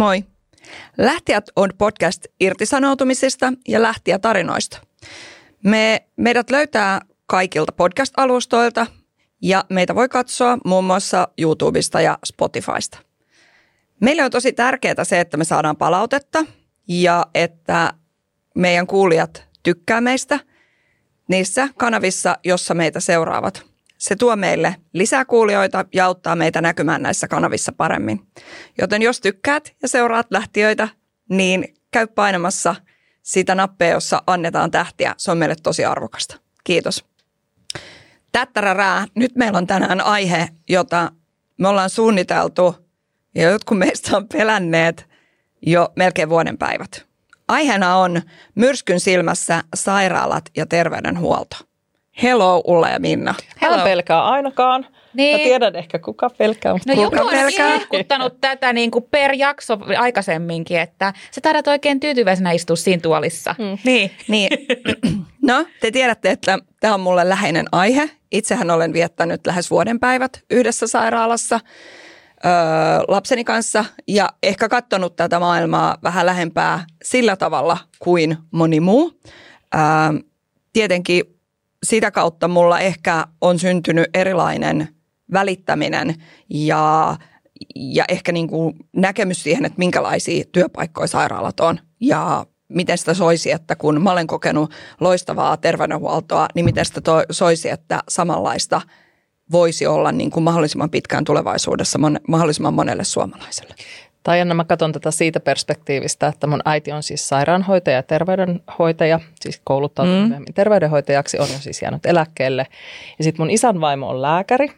Moi. Lähtijät on podcast irtisanoutumisista ja lähtijätarinoista. Me, meidät löytää kaikilta podcast-alustoilta ja meitä voi katsoa muun muassa YouTubesta ja Spotifysta. Meille on tosi tärkeää se, että me saadaan palautetta ja että meidän kuulijat tykkää meistä niissä kanavissa, jossa meitä seuraavat. Se tuo meille lisää kuulijoita ja auttaa meitä näkymään näissä kanavissa paremmin. Joten jos tykkäät ja seuraat lähtiöitä, niin käy painamassa sitä nappia, jossa annetaan tähtiä. Se on meille tosi arvokasta. Kiitos. Tättärärää. Nyt meillä on tänään aihe, jota me ollaan suunniteltu ja jotkut meistä on pelänneet jo melkein vuoden päivät. Aiheena on myrskyn silmässä sairaalat ja terveydenhuolto. Hello Ulla ja Minna. Hello. Hän pelkää ainakaan. Niin. Mä tiedän ehkä kuka pelkää. Mutta no kuka joku pelkää? on tätä niin kuin per jakso aikaisemminkin, että sä taidat oikein tyytyväisenä istua siinä tuolissa. Hmm. Niin. niin. No, te tiedätte, että tämä on mulle läheinen aihe. Itsehän olen viettänyt lähes vuoden päivät yhdessä sairaalassa öö, lapseni kanssa ja ehkä katsonut tätä maailmaa vähän lähempää sillä tavalla kuin moni muu. Öö, tietenkin sitä kautta mulla ehkä on syntynyt erilainen välittäminen ja, ja ehkä niin kuin näkemys siihen, että minkälaisia työpaikkoja sairaalat on ja miten sitä soisi, että kun mä olen kokenut loistavaa terveydenhuoltoa, niin miten sitä to, soisi, että samanlaista voisi olla niin kuin mahdollisimman pitkään tulevaisuudessa mahdollisimman monelle suomalaiselle. Tai Anna, mä katson tätä siitä perspektiivistä, että mun äiti on siis sairaanhoitaja ja terveydenhoitaja, siis kouluttautunut mm. terveydenhoitajaksi, on jo siis jäänyt eläkkeelle. Ja sitten mun isän vaimo on lääkäri.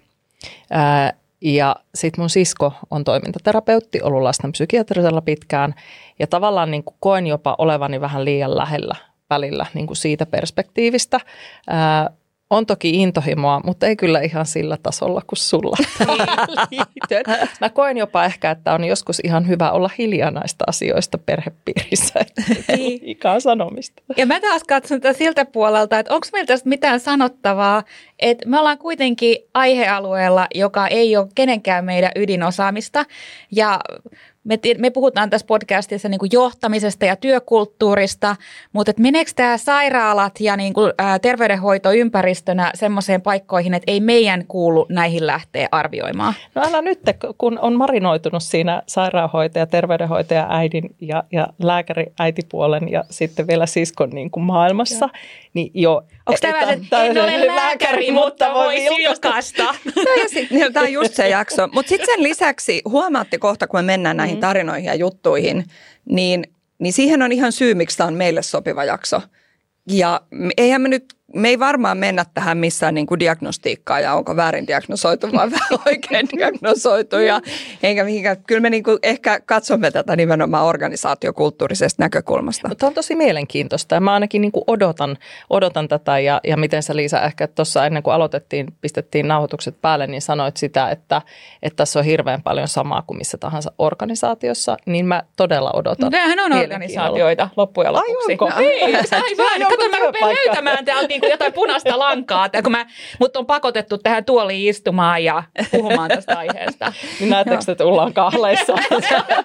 Ää, ja sitten mun sisko on toimintaterapeutti, ollut lasten psykiatrisella pitkään. Ja tavallaan niin kuin koen jopa olevani vähän liian lähellä välillä niin kuin siitä perspektiivistä. Ää, on toki intohimoa, mutta ei kyllä ihan sillä tasolla kuin sulla. Mä koen jopa ehkä, että on joskus ihan hyvä olla hiljaa näistä asioista perhepiirissä, ei ikään sanomista. Ja mä taas katson tätä siltä puolelta, että onko meillä tästä mitään sanottavaa, että me ollaan kuitenkin aihealueella, joka ei ole kenenkään meidän ydinosaamista. Ja me, me puhutaan tässä podcastissa niin johtamisesta ja työkulttuurista, mutta et meneekö tämä sairaalat ja niin kuin, ä, terveydenhoito ympäristönä semmoiseen paikkoihin, että ei meidän kuulu näihin lähteä arvioimaan? No älä nyt, kun on marinoitunut siinä sairaanhoitaja, terveydenhoitaja, äidin ja, ja lääkäri äitipuolen ja sitten vielä siskon niin kuin maailmassa, ja. Niin jo. Onko tämä, että en ole lääkäri, mutta voi vilkasta? no niin, tämä on just se jakso. Mutta sitten sen lisäksi huomaatte kohta, kun me mennään näihin näihin mm. tarinoihin ja juttuihin, niin, niin siihen on ihan syy, miksi tämä on meille sopiva jakso. Ja eihän me nyt me ei varmaan mennä tähän missään niin kuin diagnostiikkaan ja onko väärin diagnosoitu, vaan vähän oikein diagnosoitu. Ja eikä mihinkään. Kyllä me niin kuin ehkä katsomme tätä nimenomaan organisaatiokulttuurisesta näkökulmasta. Mutta on tosi mielenkiintoista ja mä ainakin niin kuin odotan, odotan tätä ja, ja miten sä Liisa ehkä tuossa ennen kuin aloitettiin, pistettiin nauhoitukset päälle, niin sanoit sitä, että, että tässä on hirveän paljon samaa kuin missä tahansa organisaatiossa, niin mä todella odotan. Nämähän on organisaatioita loppujen lopuksi. Ai onko? No, ei, aivan. Kato, mä rupean löytämään täältä niin kuin jotain punaista lankaa, kun mä, mut on pakotettu tähän tuoliin istumaan ja puhumaan tästä aiheesta. Niin näettekö, että tullaan kahleissa?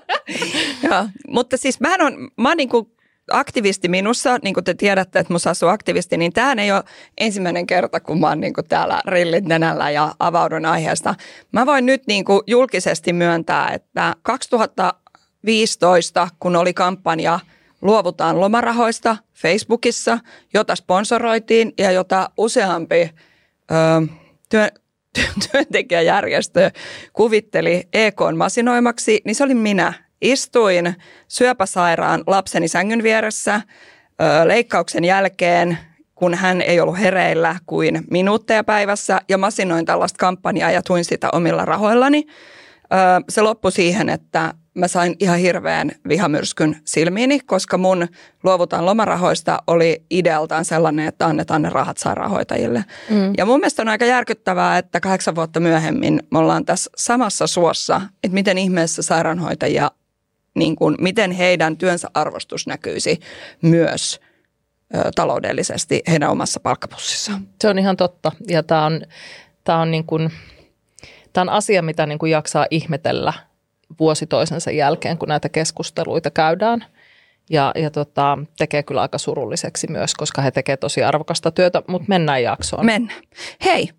Joo, mutta siis mä on, mä oon niin kuin aktivisti minussa, niin kuin te tiedätte, että minussa asuu aktivisti, niin tämä ei ole ensimmäinen kerta, kun mä oon niin kuin täällä rillit nenällä ja avaudun aiheesta. Mä voin nyt niin kuin julkisesti myöntää, että 2015, kun oli kampanja – luovutaan lomarahoista Facebookissa, jota sponsoroitiin ja jota useampi ö, työ, työntekijäjärjestö kuvitteli EK masinoimaksi, niin se oli minä. Istuin syöpäsairaan lapseni sängyn vieressä ö, leikkauksen jälkeen, kun hän ei ollut hereillä kuin minuutteja päivässä ja masinoin tällaista kampanjaa ja tuin sitä omilla rahoillani. Ö, se loppui siihen, että mä sain ihan hirveän vihamyrskyn silmiini, koska mun luovutaan lomarahoista oli idealtaan sellainen, että annetaan ne rahat sairaanhoitajille. Mm. Ja mun mielestä on aika järkyttävää, että kahdeksan vuotta myöhemmin me ollaan tässä samassa suossa, että miten ihmeessä sairaanhoitajia, niin kuin, miten heidän työnsä arvostus näkyisi myös ö, taloudellisesti heidän omassa palkkapussissaan. Se on ihan totta ja tämä on, tää on, niin kuin, tää on asia, mitä niin kuin jaksaa ihmetellä – vuosi toisensa jälkeen, kun näitä keskusteluita käydään. Ja, ja tota, tekee kyllä aika surulliseksi myös, koska he tekevät tosi arvokasta työtä, mutta mennään jaksoon. Mennään. Hei,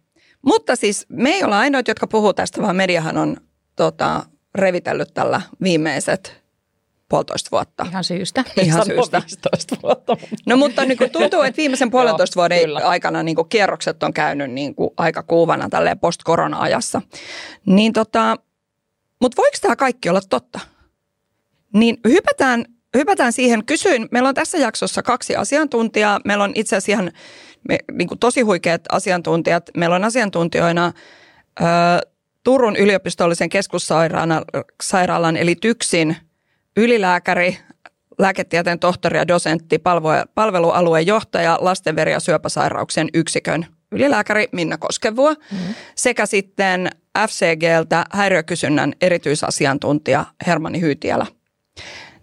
mutta siis me ei olla ainoat, jotka puhuu tästä, vaan mediahan on tota, revitellyt tällä viimeiset puolitoista vuotta. Ihan syystä. Ihan syystä. 15 vuotta. No mutta niin kuin tuntuu, että viimeisen puolentoista vuoden kyllä. aikana niin kuin kierrokset on käynyt niin kuin aika kuuvana tälleen post-korona-ajassa. Niin tota, mutta voiko tämä kaikki olla totta? Niin hypätään, hypätään siihen. Kysyin, meillä on tässä jaksossa kaksi asiantuntijaa. Meillä on itse asiassa ihan me, niin kuin tosi huikeat asiantuntijat. Meillä on asiantuntijoina ö, Turun yliopistollisen keskussairaalan eli TYKSin ylilääkäri, lääketieteen tohtori ja dosentti, palvelualueen johtaja, lastenveri- ja syöpäsairauksien yksikön ylilääkäri Minna Koskevuo mm-hmm. sekä sitten FCGltä häiriökysynnän erityisasiantuntija Hermanni Hyytiälä.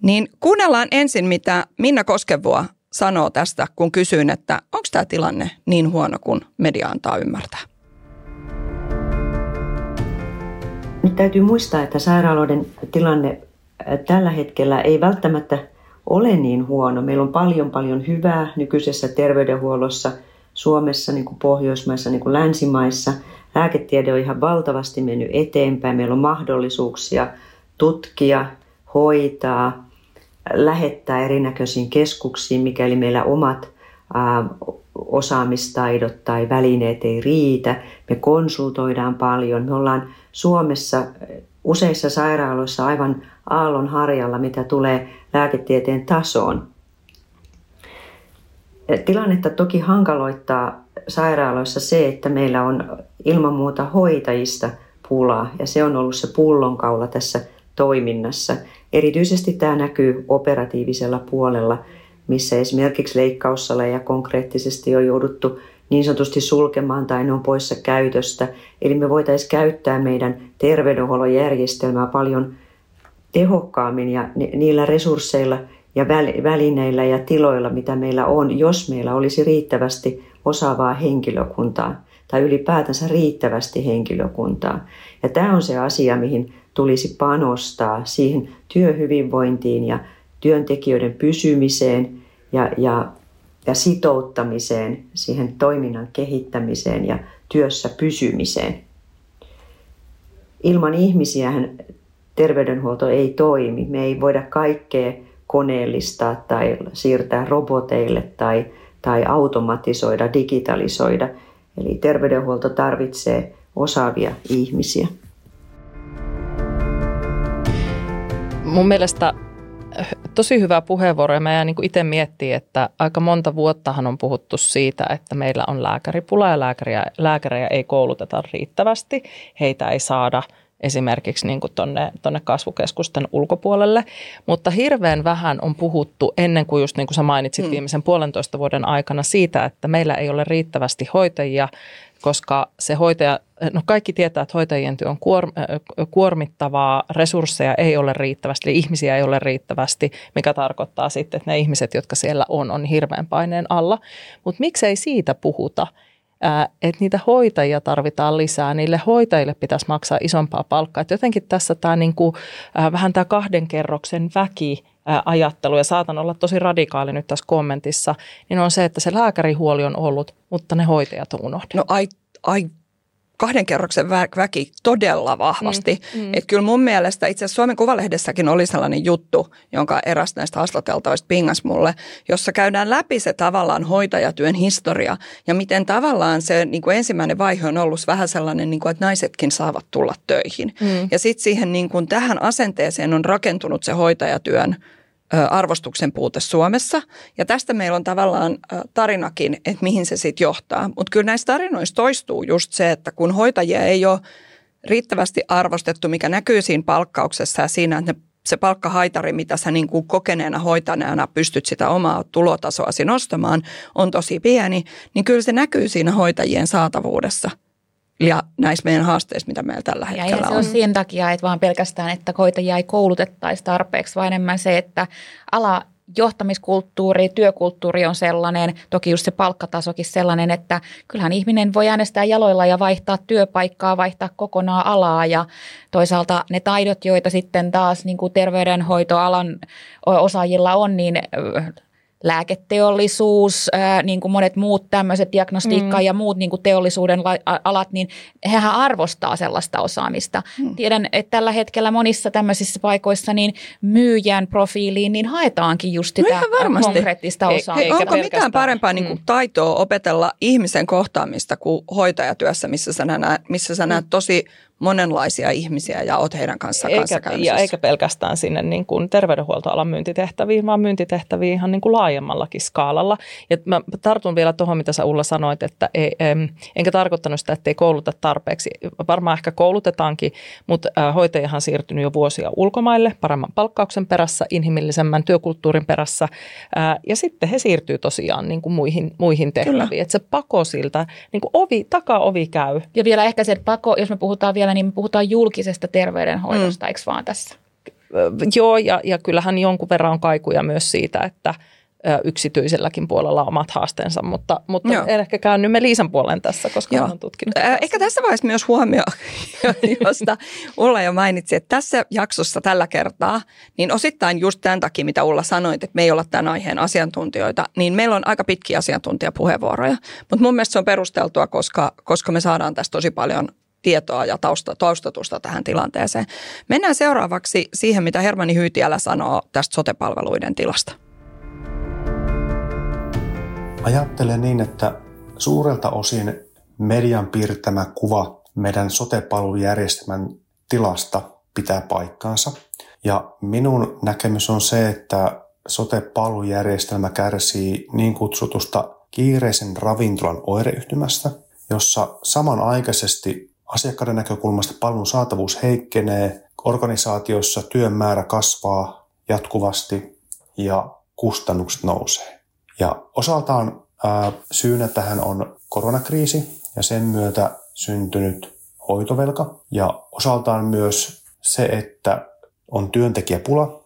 Niin kuunnellaan ensin, mitä Minna Koskevuo sanoo tästä, kun kysyin, että onko tämä tilanne niin huono kuin media antaa ymmärtää. Nyt täytyy muistaa, että sairaaloiden tilanne tällä hetkellä ei välttämättä ole niin huono. Meillä on paljon paljon hyvää nykyisessä terveydenhuollossa Suomessa, niin kuin Pohjoismaissa, niin kuin länsimaissa. Lääketiede on ihan valtavasti mennyt eteenpäin. Meillä on mahdollisuuksia tutkia, hoitaa, lähettää erinäköisiin keskuksiin, mikäli meillä omat osaamistaidot tai välineet ei riitä. Me konsultoidaan paljon. Me ollaan Suomessa useissa sairaaloissa aivan aallon harjalla, mitä tulee lääketieteen tasoon. Tilannetta toki hankaloittaa sairaaloissa se, että meillä on ilman muuta hoitajista pulaa ja se on ollut se pullonkaula tässä toiminnassa. Erityisesti tämä näkyy operatiivisella puolella, missä esimerkiksi leikkaussaleja konkreettisesti on jouduttu niin sanotusti sulkemaan tai ne on poissa käytöstä. Eli me voitaisiin käyttää meidän terveydenhuollon järjestelmää paljon tehokkaammin ja niillä resursseilla ja välineillä ja tiloilla, mitä meillä on, jos meillä olisi riittävästi osaavaa henkilökuntaa tai ylipäätänsä riittävästi henkilökuntaa. Ja tämä on se asia, mihin tulisi panostaa siihen työhyvinvointiin ja työntekijöiden pysymiseen ja, ja, ja sitouttamiseen, siihen toiminnan kehittämiseen ja työssä pysymiseen. Ilman ihmisiähän terveydenhuolto ei toimi. Me ei voida kaikkea koneellistaa tai siirtää roboteille tai, tai automatisoida, digitalisoida. Eli terveydenhuolto tarvitsee osaavia ihmisiä. Mun mielestä tosi hyvä puheenvuoro ja mä jään niin itse miettimään, että aika monta vuottahan on puhuttu siitä, että meillä on lääkäripula ja lääkäriä, lääkäriä ei kouluteta riittävästi. Heitä ei saada – esimerkiksi niin tuonne tonne kasvukeskusten ulkopuolelle, mutta hirveän vähän on puhuttu ennen kuin just niin kuin sä mainitsit mm. viimeisen puolentoista vuoden aikana siitä, että meillä ei ole riittävästi hoitajia, koska se hoitaja, no kaikki tietää, että hoitajien työ on kuor, kuormittavaa, resursseja ei ole riittävästi, eli ihmisiä ei ole riittävästi, mikä tarkoittaa sitten, että ne ihmiset, jotka siellä on, on hirveän paineen alla. Mutta miksei siitä puhuta? Että niitä hoitajia tarvitaan lisää, niille hoitajille pitäisi maksaa isompaa palkkaa. Et jotenkin tässä tämä niinku, vähän tämä kahden kerroksen väki ajattelu, ja saatan olla tosi radikaali nyt tässä kommentissa, niin on se, että se lääkärihuoli on ollut, mutta ne hoitajat on unohdettu. No ai, ai kahden kerroksen vä- väki todella vahvasti. Mm, mm. Että kyllä mun mielestä itse asiassa Suomen Kuvalehdessäkin oli sellainen juttu, jonka eräs näistä haastateltavista pingas mulle, jossa käydään läpi se tavallaan hoitajatyön historia ja miten tavallaan se niin kuin ensimmäinen vaihe on ollut vähän sellainen, niin kuin, että naisetkin saavat tulla töihin. Mm. Ja sitten siihen niin kuin tähän asenteeseen on rakentunut se hoitajatyön arvostuksen puute Suomessa. Ja tästä meillä on tavallaan tarinakin, että mihin se sitten johtaa. Mutta kyllä näissä tarinoissa toistuu just se, että kun hoitajia ei ole riittävästi arvostettu, mikä näkyy siinä palkkauksessa ja siinä, että ne, se palkkahaitari, mitä sä niin kuin kokeneena hoitaneena pystyt sitä omaa tulotasoasi nostamaan, on tosi pieni, niin kyllä se näkyy siinä hoitajien saatavuudessa – ja näissä meidän haasteissa, mitä meillä tällä hetkellä ja on. se on sen takia, että vaan pelkästään, että hoitajia ei koulutettaisi tarpeeksi, vaan enemmän se, että ala johtamiskulttuuri, työkulttuuri on sellainen, toki just se palkkatasokin sellainen, että kyllähän ihminen voi äänestää jaloilla ja vaihtaa työpaikkaa, vaihtaa kokonaan alaa ja toisaalta ne taidot, joita sitten taas niin kuin terveydenhoitoalan osaajilla on, niin lääketeollisuus, ää, niin kuin monet muut tämmöiset diagnostiikka mm. ja muut niin kuin teollisuuden alat, niin hehän arvostaa sellaista osaamista. Mm. Tiedän, että tällä hetkellä monissa tämmöisissä paikoissa niin myyjän profiiliin niin haetaankin just sitä no konkreettista osaamista. Hei, onko mitään parempaa niin kuin mm. taitoa opetella ihmisen kohtaamista kuin hoitajatyössä, missä sä näet, missä sä näet mm. tosi monenlaisia ihmisiä ja oot heidän kanssaan eikä, ja eikä pelkästään sinne niin kuin terveydenhuoltoalan myyntitehtäviin, vaan myyntitehtäviin ihan niin kuin laajemmallakin skaalalla. Ja mä tartun vielä tuohon, mitä sä Ulla sanoit, että ei, enkä tarkoittanut sitä, että ei kouluta tarpeeksi. Varmaan ehkä koulutetaankin, mutta hoitajahan siirtynyt jo vuosia ulkomaille paremman palkkauksen perässä, inhimillisemmän työkulttuurin perässä. Ja sitten he siirtyy tosiaan niin kuin muihin, muihin tehtäviin. Että se pako siltä, niin kuin ovi, taka-ovi käy. Ja vielä ehkä se pako, jos me puhutaan vielä, niin me puhutaan julkisesta terveydenhoidosta, mm. eikö vaan tässä? Joo, ja, ja kyllähän jonkun verran on kaikuja myös siitä, että – yksityiselläkin puolella omat haasteensa, mutta, mutta en ehkä käänny Liisan puolen tässä, koska Joo. olen tutkinut. Äh, ehkä tässä vaiheessa myös huomio, josta Ulla jo mainitsi, että tässä jaksossa tällä kertaa, niin osittain just tämän takia, mitä Ulla sanoit, että me ei olla tämän aiheen asiantuntijoita, niin meillä on aika pitkiä asiantuntijapuheenvuoroja, mutta mun mielestä se on perusteltua, koska, koska me saadaan tästä tosi paljon tietoa ja tausta, taustatusta tähän tilanteeseen. Mennään seuraavaksi siihen, mitä Hermani Hyytiälä sanoo tästä sotepalveluiden tilasta. Ajattelen niin, että suurelta osin median piirtämä kuva meidän sotepalvelujärjestelmän tilasta pitää paikkaansa. Ja minun näkemys on se, että sotepalvelujärjestelmä kärsii niin kutsutusta kiireisen ravintolan oireyhtymästä, jossa samanaikaisesti asiakkaiden näkökulmasta palvelun saatavuus heikkenee, organisaatiossa työn määrä kasvaa jatkuvasti ja kustannukset nousee. Ja osaltaan ää, syynä tähän on koronakriisi ja sen myötä syntynyt hoitovelka ja osaltaan myös se, että on työntekijäpula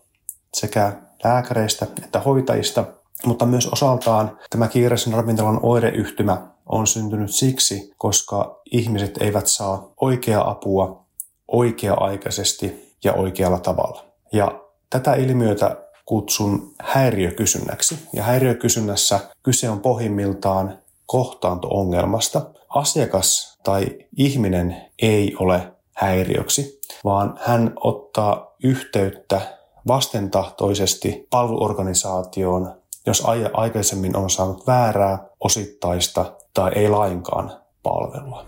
sekä lääkäreistä että hoitajista, mutta myös osaltaan tämä kiireisen ravintolan oireyhtymä on syntynyt siksi, koska ihmiset eivät saa oikeaa apua oikea-aikaisesti ja oikealla tavalla. Ja tätä ilmiötä kutsun häiriökysynnäksi. Ja häiriökysynnässä kyse on pohjimmiltaan kohtaanto-ongelmasta. Asiakas tai ihminen ei ole häiriöksi, vaan hän ottaa yhteyttä vastentahtoisesti palveluorganisaatioon, jos aikaisemmin on saanut väärää, osittaista tai ei lainkaan palvelua.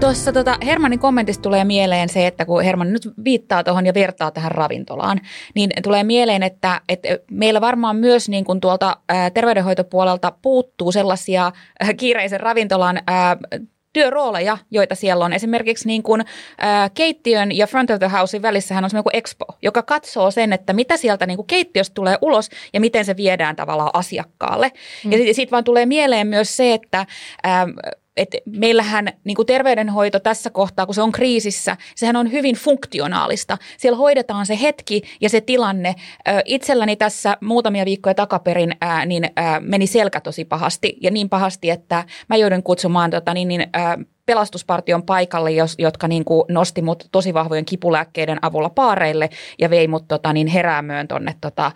Tuossa tota, Hermanin kommentista tulee mieleen se, että kun Herman nyt viittaa tuohon ja vertaa tähän ravintolaan, niin tulee mieleen, että, että meillä varmaan myös niin kuin tuolta terveydenhoitopuolelta puuttuu sellaisia kiireisen ravintolan ää, työrooleja, joita siellä on. Esimerkiksi niin kuin, ää, keittiön ja front of the housein välissähän on semmoinen kuin expo, joka katsoo sen, että mitä sieltä niin kuin keittiöstä tulee ulos ja miten se viedään tavallaan asiakkaalle. Mm. Ja sitten vaan tulee mieleen myös se, että ää, että meillähän niin kuin terveydenhoito tässä kohtaa, kun se on kriisissä, sehän on hyvin funktionaalista. Siellä hoidetaan se hetki ja se tilanne. Itselläni tässä muutamia viikkoja takaperin ää, niin ää, meni selkä tosi pahasti ja niin pahasti, että mä joudun kutsumaan tota, niin, niin, ää, pelastuspartion paikalle, jos, jotka niin kuin nosti mut tosi vahvojen kipulääkkeiden avulla paareille ja vei mut tota, niin heräämöön tonne tota,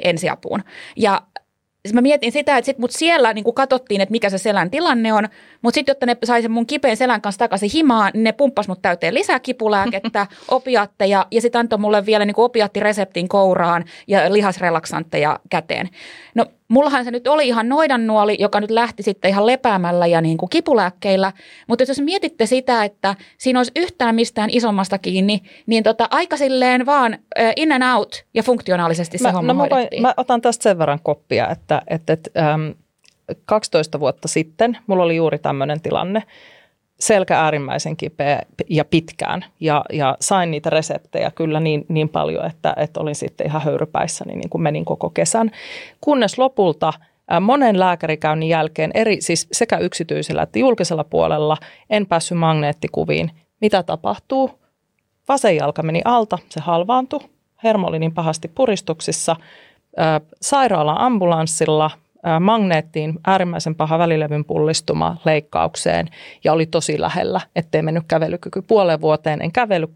ensiapuun. Ja Siis mä mietin sitä, että sit mut siellä niin katsottiin, että mikä se selän tilanne on, mutta sitten jotta ne sai sen mun kipeän selän kanssa takaisin himaan, niin ne pumppas mut täyteen lisää kipulääkettä, opiaatteja ja sitten antoi mulle vielä niin opiaattireseptin kouraan ja lihasrelaksantteja käteen. No mullahan se nyt oli ihan noidannuoli, joka nyt lähti sitten ihan lepäämällä ja niin kuin kipulääkkeillä. Mutta jos mietitte sitä, että siinä olisi yhtään mistään isommasta kiinni, niin tota, aika silleen vaan in and out ja funktionaalisesti se mä, homma no mä, voin, mä otan tästä sen verran koppia, että, että, että ähm, 12 vuotta sitten mulla oli juuri tämmöinen tilanne selkä äärimmäisen kipeä ja pitkään. Ja, ja sain niitä reseptejä kyllä niin, niin paljon, että, että olin sitten ihan höyrypäissä, niin, niin kuin menin koko kesän. Kunnes lopulta monen lääkärikäynnin jälkeen, eri, siis sekä yksityisellä että julkisella puolella, en päässyt magneettikuviin. Mitä tapahtuu? Vasen jalka meni alta, se halvaantui. hermo oli niin pahasti puristuksissa, sairaala-ambulanssilla magneettiin äärimmäisen paha välilevyn pullistuma leikkaukseen ja oli tosi lähellä, ettei mennyt kävelykyky puoleen vuoteen. En kävely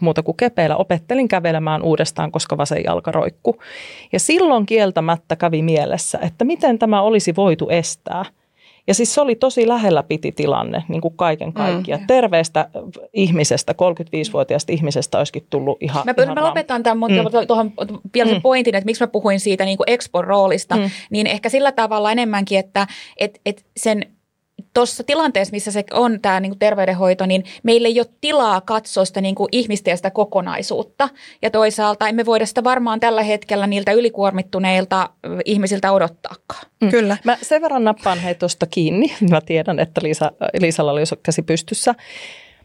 muuta kuin kepeillä. Opettelin kävelemään uudestaan, koska vasen jalka roikku. Ja silloin kieltämättä kävi mielessä, että miten tämä olisi voitu estää – ja siis se oli tosi lähellä piti tilanne niin kuin kaiken mm. kaikkiaan. Mm. Terveestä ihmisestä, 35-vuotiaasta ihmisestä olisikin tullut ihan Mä, ihan mä lopetan tämän mm. tuohon vielä mm. pointin, että miksi mä puhuin siitä niin kuin Expon roolista, mm. niin ehkä sillä tavalla enemmänkin, että et, et sen tuossa tilanteessa, missä se on tämä niin terveydenhoito, niin meillä ei ole tilaa katsoa sitä niin kuin ihmistä ja sitä kokonaisuutta. Ja toisaalta emme voida sitä varmaan tällä hetkellä niiltä ylikuormittuneilta ihmisiltä odottaakaan. Mm. Kyllä. Mä sen verran nappaan hei tuosta kiinni. Mä tiedän, että Liisa, Liisalla oli käsi pystyssä.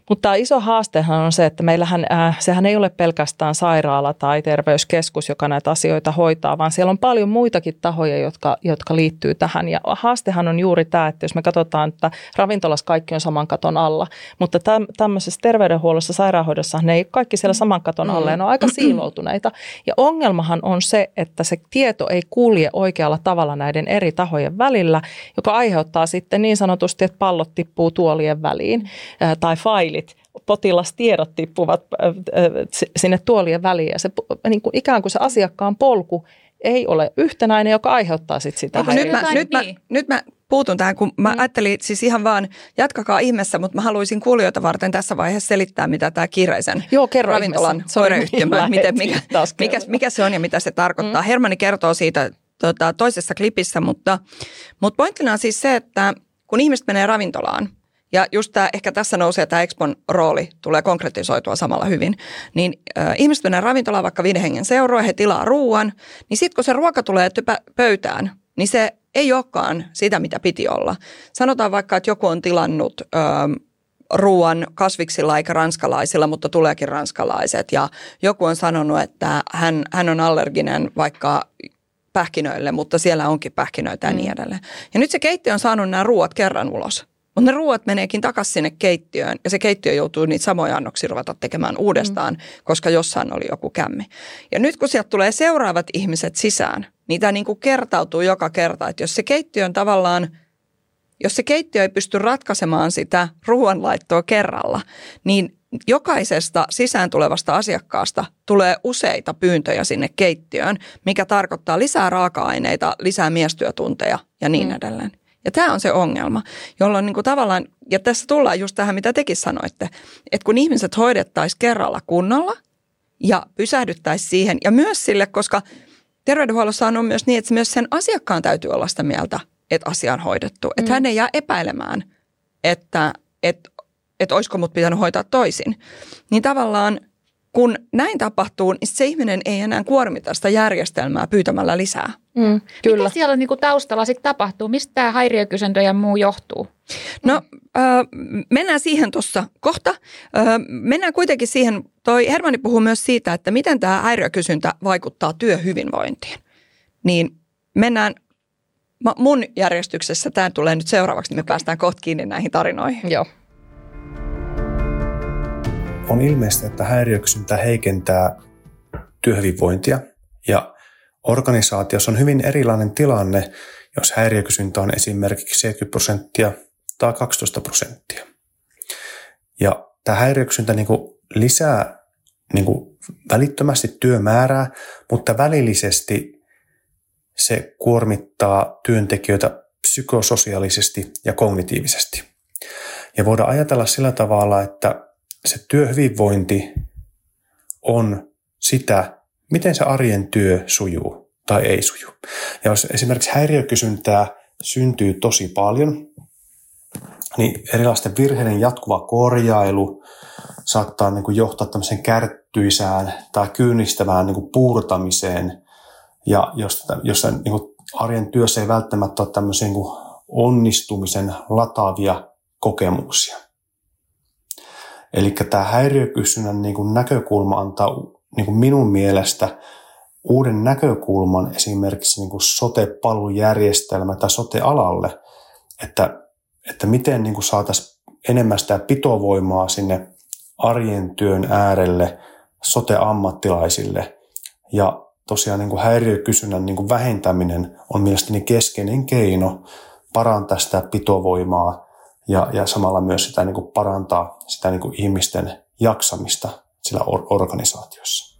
Mutta iso haastehan on se, että meillähän äh, sehän ei ole pelkästään sairaala tai terveyskeskus, joka näitä asioita hoitaa, vaan siellä on paljon muitakin tahoja, jotka, jotka liittyy tähän. Ja haastehan on juuri tämä, että jos me katsotaan, että ravintolassa kaikki on saman katon alla, mutta täm, tämmöisessä terveydenhuollossa, sairaanhoidossa ne ei kaikki siellä saman katon alla, ne on aika siiloutuneita. Ja ongelmahan on se, että se tieto ei kulje oikealla tavalla näiden eri tahojen välillä, joka aiheuttaa sitten niin sanotusti, että pallot tippuu tuolien väliin äh, tai faili mailit, potilastiedot tippuvat äh, äh, sinne tuolien väliin ja se niin kuin ikään kuin se asiakkaan polku ei ole yhtenäinen, joka aiheuttaa sit sitä nyt mä, nyt, mä, nyt mä puutun tähän, kun mä mm. ajattelin siis ihan vaan, jatkakaa ihmeessä, mutta mä haluaisin kuulijoita varten tässä vaiheessa selittää, mitä tämä kiireisen Joo, kerro ravintolan oireyhtymä, miten, mikä, mikä, mikä se on ja mitä se tarkoittaa. Mm. Hermani kertoo siitä tota, toisessa klipissä, mutta, mutta pointtina on siis se, että kun ihmiset menee ravintolaan, ja just tämä, ehkä tässä nousee tämä Expon rooli, tulee konkretisoitua samalla hyvin. Niin äh, ihmiset menee ravintolaan vaikka viiden hengen seuroa, he tilaa ruoan, niin sitten kun se ruoka tulee typä, pöytään, niin se ei olekaan sitä, mitä piti olla. Sanotaan vaikka, että joku on tilannut ö, ruoan kasviksilla eikä ranskalaisilla, mutta tuleekin ranskalaiset. Ja joku on sanonut, että hän, hän on allerginen vaikka pähkinöille, mutta siellä onkin pähkinöitä ja niin mm. edelleen. Ja nyt se keittiö on saanut nämä ruoat kerran ulos. Mutta ne ruoat meneekin takaisin sinne keittiöön ja se keittiö joutuu niitä samoja annoksia ruveta tekemään uudestaan, mm. koska jossain oli joku kämmi. Ja nyt kun sieltä tulee seuraavat ihmiset sisään, niin tämä niin kuin kertautuu joka kerta, että jos se keittiö on tavallaan jos se keittiö ei pysty ratkaisemaan sitä ruoanlaittoa kerralla, niin jokaisesta sisään tulevasta asiakkaasta tulee useita pyyntöjä sinne keittiöön, mikä tarkoittaa lisää raaka-aineita, lisää miestyötunteja ja niin mm. edelleen. Ja tämä on se ongelma, jolloin niin kuin tavallaan, ja tässä tullaan just tähän, mitä tekin sanoitte, että kun ihmiset hoidettaisiin kerralla kunnolla ja pysähdyttäisiin siihen, ja myös sille, koska terveydenhuollossa on myös niin, että myös sen asiakkaan täytyy olla sitä mieltä, että asia on hoidettu. Että mm. hän ei jää epäilemään, että, että, että olisiko mut pitänyt hoitaa toisin. Niin tavallaan kun näin tapahtuu, niin se ihminen ei enää kuormita sitä järjestelmää pyytämällä lisää. Mm, kyllä. Mitä siellä niin kuin taustalla sitten tapahtuu? Mistä tämä häiriökysyntä ja muu johtuu? No äh, mennään siihen tuossa kohta. Äh, mennään kuitenkin siihen, toi Hermanni puhuu myös siitä, että miten tämä häiriökysyntä vaikuttaa työhyvinvointiin. Niin mennään mun järjestyksessä, tämä tulee nyt seuraavaksi, niin me päästään kohta kiinni näihin tarinoihin. Joo. On ilmeistä, että häiriökysyntä heikentää työhyvinvointia ja organisaatiossa on hyvin erilainen tilanne, jos häiriökysyntä on esimerkiksi 70 prosenttia tai 12 prosenttia. Ja tämä häiriökysyntä niin lisää niin välittömästi työmäärää, mutta välillisesti se kuormittaa työntekijöitä psykososiaalisesti ja kognitiivisesti. Ja voidaan ajatella sillä tavalla, että se työhyvinvointi on sitä, miten se arjen työ sujuu tai ei suju. Ja jos esimerkiksi häiriökysyntää syntyy tosi paljon, niin erilaisten virheiden jatkuva korjailu saattaa niin kuin johtaa tämmöiseen kärttyisään tai kyynistävään niin kuin puurtamiseen. Ja jos, jos niin kuin arjen työssä ei välttämättä ole tämmöisiä niin kuin onnistumisen lataavia kokemuksia. Eli tämä häiriökysynnän niin kuin näkökulma antaa niin kuin minun mielestä uuden näkökulman esimerkiksi niin kuin sote-palvelujärjestelmä tai sote-alalle, että, että miten niin saataisiin enemmän sitä pitovoimaa sinne arjen työn äärelle sote-ammattilaisille, Ja tosiaan niin kuin häiriökysynnän niin kuin vähentäminen on mielestäni keskeinen keino parantaa sitä pitovoimaa ja, ja samalla myös sitä niin kuin parantaa sitä niin kuin ihmisten jaksamista sillä or- organisaatiossa.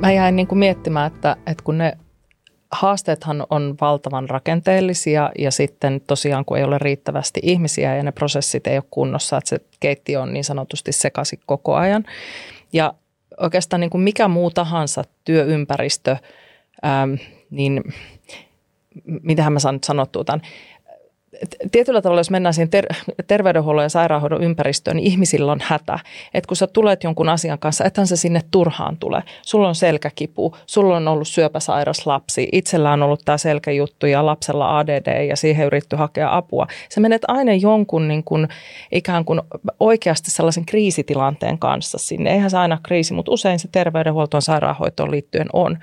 Mä jäin niin kuin miettimään, että, että kun ne haasteethan on valtavan rakenteellisia ja sitten tosiaan kun ei ole riittävästi ihmisiä ja ne prosessit ei ole kunnossa, että se keitti on niin sanotusti sekaisin koko ajan. Ja oikeastaan niin kuin mikä muu tahansa työympäristö, ähm, niin mitähän mä saan nyt sanottua tämän, tietyllä tavalla, jos mennään siihen ter- terveydenhuollon ja sairaanhoidon ympäristöön, niin ihmisillä on hätä. Että kun sä tulet jonkun asian kanssa, ethän se sinne turhaan tule. Sulla on selkäkipu, sulla on ollut syöpäsairas lapsi, itsellä on ollut tämä selkäjuttu ja lapsella ADD ja siihen yritetty hakea apua. Se menet aina jonkun niin kuin, ikään kuin oikeasti sellaisen kriisitilanteen kanssa sinne. Eihän se aina kriisi, mutta usein se terveydenhuoltoon sairaanhoitoon liittyen on.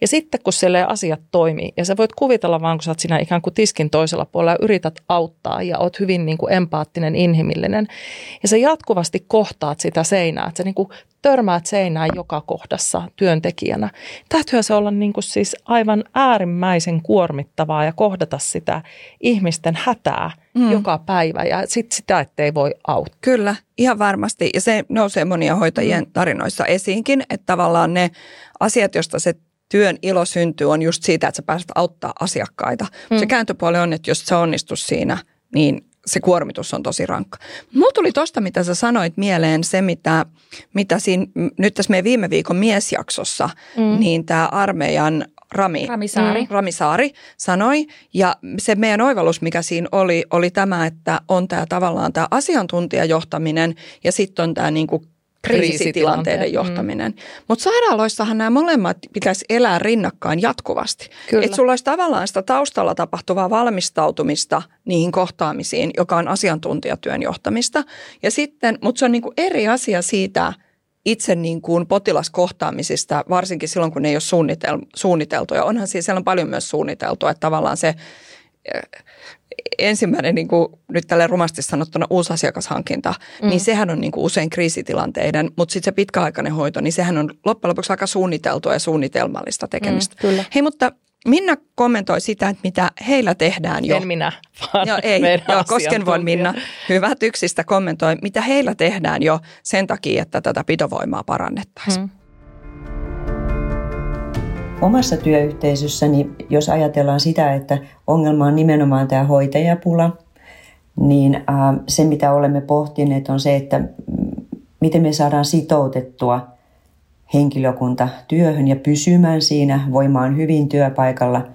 Ja sitten kun siellä asiat toimii ja sä voit kuvitella vaan, kun sä oot siinä ikään kuin tiskin toisella puolella ja yrität auttaa ja oot hyvin niin kuin empaattinen, inhimillinen. Ja sä jatkuvasti kohtaat sitä seinää, että sä niin kuin törmäät seinään joka kohdassa työntekijänä. Täytyyhän se olla niin kuin siis aivan äärimmäisen kuormittavaa ja kohdata sitä ihmisten hätää mm. joka päivä ja sit sitä, ettei voi auttaa. Kyllä, ihan varmasti. Ja se nousee monia hoitajien tarinoissa esiinkin, että tavallaan ne asiat, joista se työn ilo syntyy on just siitä, että sä pääset auttaa asiakkaita. Mm. Se kääntöpuoli on, että jos se onnistuu siinä, niin se kuormitus on tosi rankka. Mulla tuli tosta, mitä sä sanoit mieleen, se mitä, mitä siinä, nyt tässä meidän viime viikon miesjaksossa, mm. niin tämä armeijan Rami, Ramisaari. Mm, Ramisaari sanoi. Ja se meidän oivallus, mikä siinä oli, oli tämä, että on tämä tavallaan tämä asiantuntijajohtaminen ja sitten on tämä niinku kriisitilanteiden johtaminen. Mm. Mutta sairaaloissahan nämä molemmat pitäisi elää rinnakkain jatkuvasti. Että sulla olisi tavallaan sitä taustalla tapahtuvaa valmistautumista niihin kohtaamisiin, joka on asiantuntijatyön johtamista. Ja sitten, mutta se on niin kuin eri asia siitä itse niin kuin potilaskohtaamisista, varsinkin silloin, kun ne ei ole suunnitel, suunniteltu. Ja onhan siis siellä on paljon myös suunniteltu, että tavallaan se ensimmäinen niin kuin nyt tälle rumasti sanottuna uusi asiakashankinta, mm. niin sehän on niin kuin usein kriisitilanteiden, mutta sitten se pitkäaikainen hoito, niin sehän on loppujen lopuksi aika suunniteltua ja suunnitelmallista tekemistä. Mm, kyllä. Hei, mutta Minna kommentoi sitä, että mitä heillä tehdään jo. En minä, vaan joo, ei, joo, Kosken voin Minna hyvät yksistä kommentoi, mitä heillä tehdään jo sen takia, että tätä pitovoimaa parannettaisiin. Mm omassa työyhteisössäni, jos ajatellaan sitä, että ongelma on nimenomaan tämä hoitajapula, niin se mitä olemme pohtineet on se, että miten me saadaan sitoutettua henkilökunta työhön ja pysymään siinä, voimaan hyvin työpaikalla.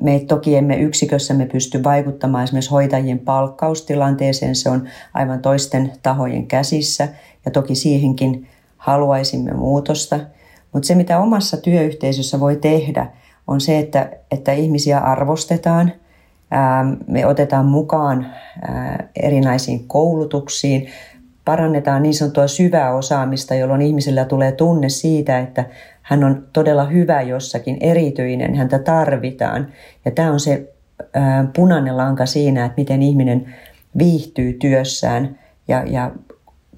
Me toki emme yksikössämme pysty vaikuttamaan esimerkiksi hoitajien palkkaustilanteeseen, se on aivan toisten tahojen käsissä ja toki siihenkin haluaisimme muutosta – mutta se, mitä omassa työyhteisössä voi tehdä, on se, että, että ihmisiä arvostetaan, me otetaan mukaan erinäisiin koulutuksiin, parannetaan niin sanottua syvää osaamista, jolloin ihmisellä tulee tunne siitä, että hän on todella hyvä jossakin, erityinen, häntä tarvitaan. Ja tämä on se punainen lanka siinä, että miten ihminen viihtyy työssään ja, ja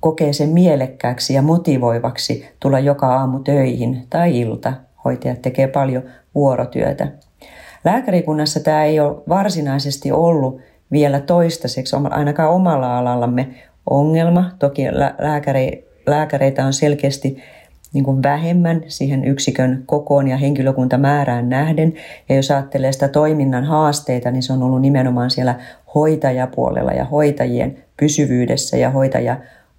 kokee sen mielekkääksi ja motivoivaksi tulla joka aamu töihin tai ilta. Hoitajat tekee paljon vuorotyötä. Lääkärikunnassa tämä ei ole varsinaisesti ollut vielä toistaiseksi, ainakaan omalla alallamme ongelma. Toki lääkäri, lääkäreitä on selkeästi niin kuin vähemmän siihen yksikön kokoon ja henkilökuntamäärään nähden. Ja jos ajattelee sitä toiminnan haasteita, niin se on ollut nimenomaan siellä hoitajapuolella ja hoitajien pysyvyydessä ja hoitaja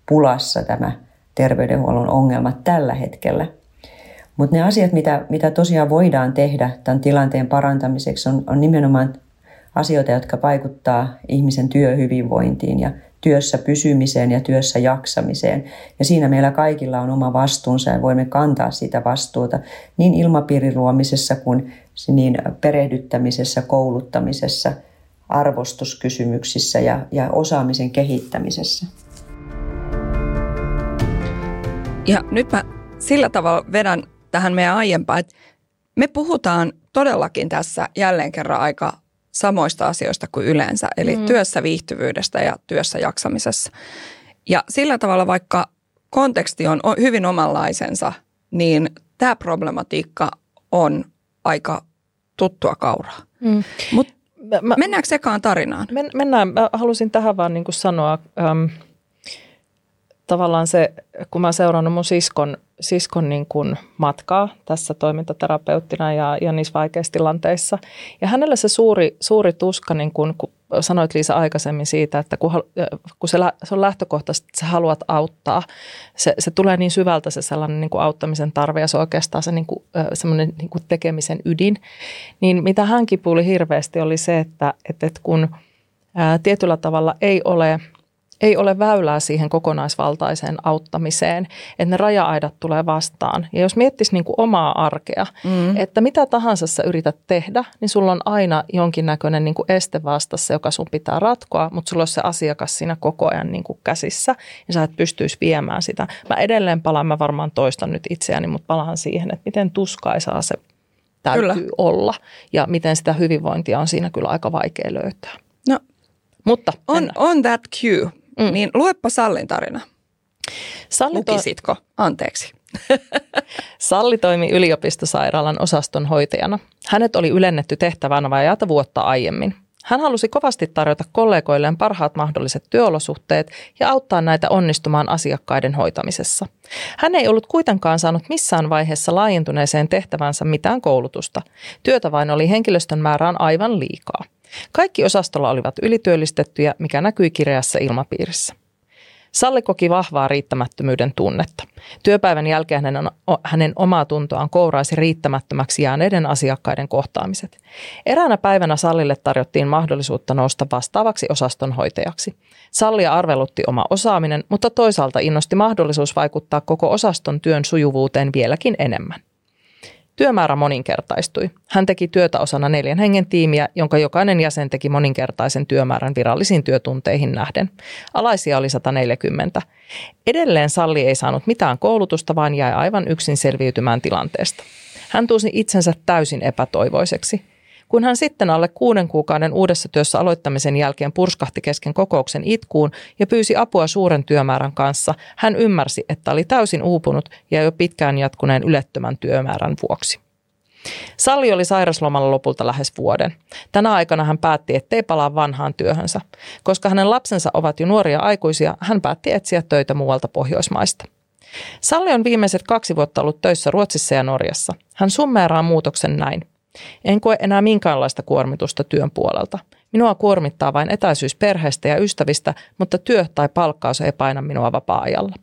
pulassa tämä terveydenhuollon ongelma tällä hetkellä. Mutta ne asiat, mitä, mitä tosiaan voidaan tehdä tämän tilanteen parantamiseksi, on, on nimenomaan asioita, jotka vaikuttaa ihmisen työhyvinvointiin ja työssä pysymiseen ja työssä jaksamiseen. Ja siinä meillä kaikilla on oma vastuunsa ja voimme kantaa sitä vastuuta niin ilmapiirin luomisessa kuin niin perehdyttämisessä, kouluttamisessa, arvostuskysymyksissä ja, ja osaamisen kehittämisessä. Ja nyt mä sillä tavalla vedän tähän meidän aiempaan, että me puhutaan todellakin tässä jälleen kerran aika samoista asioista kuin yleensä, eli mm. työssä viihtyvyydestä ja työssä jaksamisessa. Ja sillä tavalla vaikka konteksti on hyvin omanlaisensa, niin tämä problematiikka on aika tuttua kauraa. Mm. Mutta mennäänkö sekaan tarinaan? Men, mennään. Mä halusin tähän vaan niin sanoa, äm, tavallaan se, kun mä oon seurannut mun siskon, siskon niin kuin matkaa tässä toimintaterapeuttina ja, ja niissä vaikeissa tilanteissa. Ja hänellä se suuri, suuri tuska, niin kuin, kun sanoit Liisa aikaisemmin siitä, että kun, kun se, se on lähtökohtaisesti, että sä haluat auttaa, se, se tulee niin syvältä se sellainen niin kuin auttamisen tarve ja se on oikeastaan se niin kuin, semmoinen niin kuin tekemisen ydin. Niin mitä hän kipuili hirveästi oli se, että, että, että kun ää, tietyllä tavalla ei ole – ei ole väylää siihen kokonaisvaltaiseen auttamiseen, että ne raja-aidat tulee vastaan. Ja jos miettisi niin kuin omaa arkea, mm. että mitä tahansa sä yrität tehdä, niin sulla on aina jonkinnäköinen niin kuin este vastassa, joka sun pitää ratkoa, mutta sulla on se asiakas siinä koko ajan niin kuin käsissä ja sä et pystyisi viemään sitä. Mä edelleen palaan, mä varmaan toistan nyt itseäni, mutta palaan siihen, että miten tuskaisaa se täytyy kyllä. olla ja miten sitä hyvinvointia on siinä kyllä aika vaikea löytää. No, mutta on, on that cue. Mm. Niin luepa Sallin tarina. Salli Lukisitko? Anteeksi. Salli toimi yliopistosairaalan osaston hoitajana. Hänet oli ylennetty tehtävään vajaata vuotta aiemmin. Hän halusi kovasti tarjota kollegoilleen parhaat mahdolliset työolosuhteet ja auttaa näitä onnistumaan asiakkaiden hoitamisessa. Hän ei ollut kuitenkaan saanut missään vaiheessa laajentuneeseen tehtävänsä mitään koulutusta. Työtä vain oli henkilöstön määrään aivan liikaa. Kaikki osastolla olivat ylityöllistettyjä, mikä näkyi kireässä ilmapiirissä. Salli koki vahvaa riittämättömyyden tunnetta. Työpäivän jälkeen hänen, hänen omaa tuntoaan kouraisi riittämättömäksi jääneiden asiakkaiden kohtaamiset. Eräänä päivänä Sallille tarjottiin mahdollisuutta nousta vastaavaksi osastonhoitajaksi. Sallia arvelutti oma osaaminen, mutta toisaalta innosti mahdollisuus vaikuttaa koko osaston työn sujuvuuteen vieläkin enemmän. Työmäärä moninkertaistui. Hän teki työtä osana neljän hengen tiimiä, jonka jokainen jäsen teki moninkertaisen työmäärän virallisiin työtunteihin nähden. Alaisia oli 140. Edelleen Salli ei saanut mitään koulutusta, vaan jäi aivan yksin selviytymään tilanteesta. Hän tunsi itsensä täysin epätoivoiseksi. Kun hän sitten alle kuuden kuukauden uudessa työssä aloittamisen jälkeen purskahti kesken kokouksen itkuun ja pyysi apua suuren työmäärän kanssa, hän ymmärsi, että oli täysin uupunut ja jo pitkään jatkuneen ylettömän työmäärän vuoksi. Salli oli sairaslomalla lopulta lähes vuoden. Tänä aikana hän päätti, ettei palaa vanhaan työhönsä. Koska hänen lapsensa ovat jo nuoria aikuisia, hän päätti etsiä töitä muualta Pohjoismaista. Salli on viimeiset kaksi vuotta ollut töissä Ruotsissa ja Norjassa. Hän summeeraa muutoksen näin. En koe enää minkäänlaista kuormitusta työn puolelta. Minua kuormittaa vain etäisyys perheestä ja ystävistä, mutta työ tai palkkaus ei paina minua vapaa-ajalla.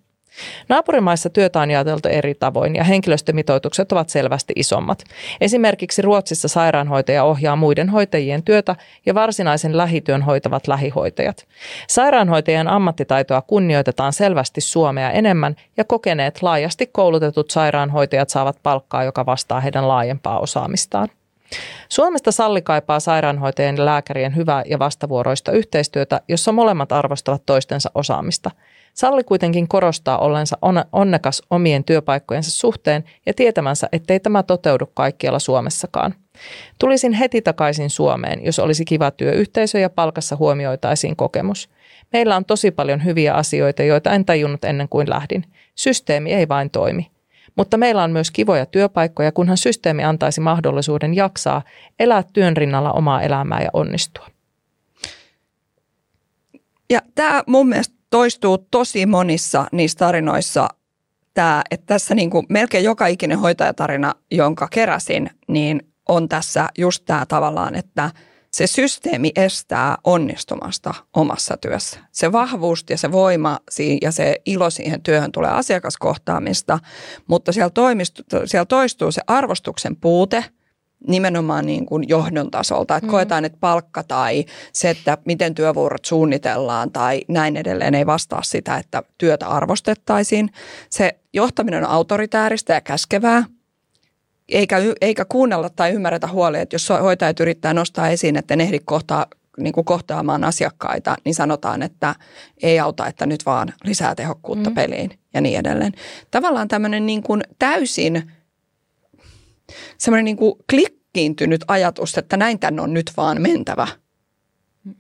Naapurimaissa työtä on jaoteltu eri tavoin ja henkilöstömitoitukset ovat selvästi isommat. Esimerkiksi Ruotsissa sairaanhoitaja ohjaa muiden hoitajien työtä ja varsinaisen lähityön hoitavat lähihoitajat. Sairaanhoitajan ammattitaitoa kunnioitetaan selvästi Suomea enemmän ja kokeneet laajasti koulutetut sairaanhoitajat saavat palkkaa, joka vastaa heidän laajempaa osaamistaan. Suomesta Salli kaipaa sairaanhoitajien ja lääkärien hyvää ja vastavuoroista yhteistyötä, jossa molemmat arvostavat toistensa osaamista. Salli kuitenkin korostaa ollensa onnekas omien työpaikkojensa suhteen ja tietämänsä, ettei tämä toteudu kaikkialla Suomessakaan. Tulisin heti takaisin Suomeen, jos olisi kiva työyhteisö ja palkassa huomioitaisiin kokemus. Meillä on tosi paljon hyviä asioita, joita en tajunnut ennen kuin lähdin. Systeemi ei vain toimi. Mutta meillä on myös kivoja työpaikkoja, kunhan systeemi antaisi mahdollisuuden jaksaa, elää työn rinnalla omaa elämää ja onnistua. Ja tämä mun mielestä toistuu tosi monissa niissä tarinoissa, tämä, että tässä niin kuin melkein joka ikinen hoitajatarina, jonka keräsin, niin on tässä just tämä tavallaan, että – se systeemi estää onnistumasta omassa työssä. Se vahvuus ja se voima ja se ilo siihen työhön tulee asiakaskohtaamista, mutta siellä, toimistu, siellä toistuu se arvostuksen puute nimenomaan niin kuin johdon tasolta, että mm. koetaan, että palkka tai se, että miten työvuorot suunnitellaan tai näin edelleen ei vastaa sitä, että työtä arvostettaisiin. Se johtaminen on autoritääristä ja käskevää – eikä, eikä kuunnella tai ymmärretä huolia, että jos hoitajat yrittää nostaa esiin, että ne ehdi kohtaa, niin kuin kohtaamaan asiakkaita, niin sanotaan, että ei auta, että nyt vaan lisää tehokkuutta mm. peliin ja niin edelleen. Tavallaan tämmöinen niin kuin täysin semmoinen niin kuin klikkiintynyt ajatus, että näin tänne on nyt vaan mentävä.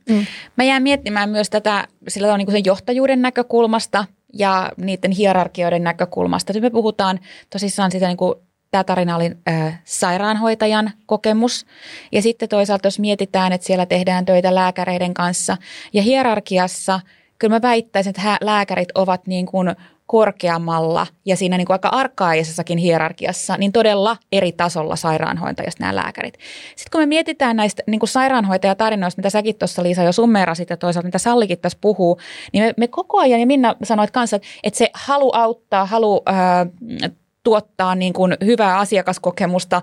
Mm. Mä jään miettimään myös tätä sillä on niin kuin sen johtajuuden näkökulmasta – ja niiden hierarkioiden näkökulmasta. Nyt me puhutaan tosissaan sitä niin kuin Tämä tarina oli äh, sairaanhoitajan kokemus. Ja sitten toisaalta, jos mietitään, että siellä tehdään töitä lääkäreiden kanssa ja hierarkiassa, kyllä mä väittäisin, että lääkärit ovat niin kuin korkeammalla ja siinä niin kuin aika arkaisessakin hierarkiassa, niin todella eri tasolla sairaanhoitajasta nämä lääkärit. Sitten kun me mietitään näistä niin kuin sairaanhoitajatarinoista, mitä säkin tuossa Liisa jo summerasit ja toisaalta mitä Sallikin tässä puhuu, niin me, me koko ajan, ja Minna sanoit kanssa, että se halu auttaa, halu äh, tuottaa niin kuin hyvää asiakaskokemusta,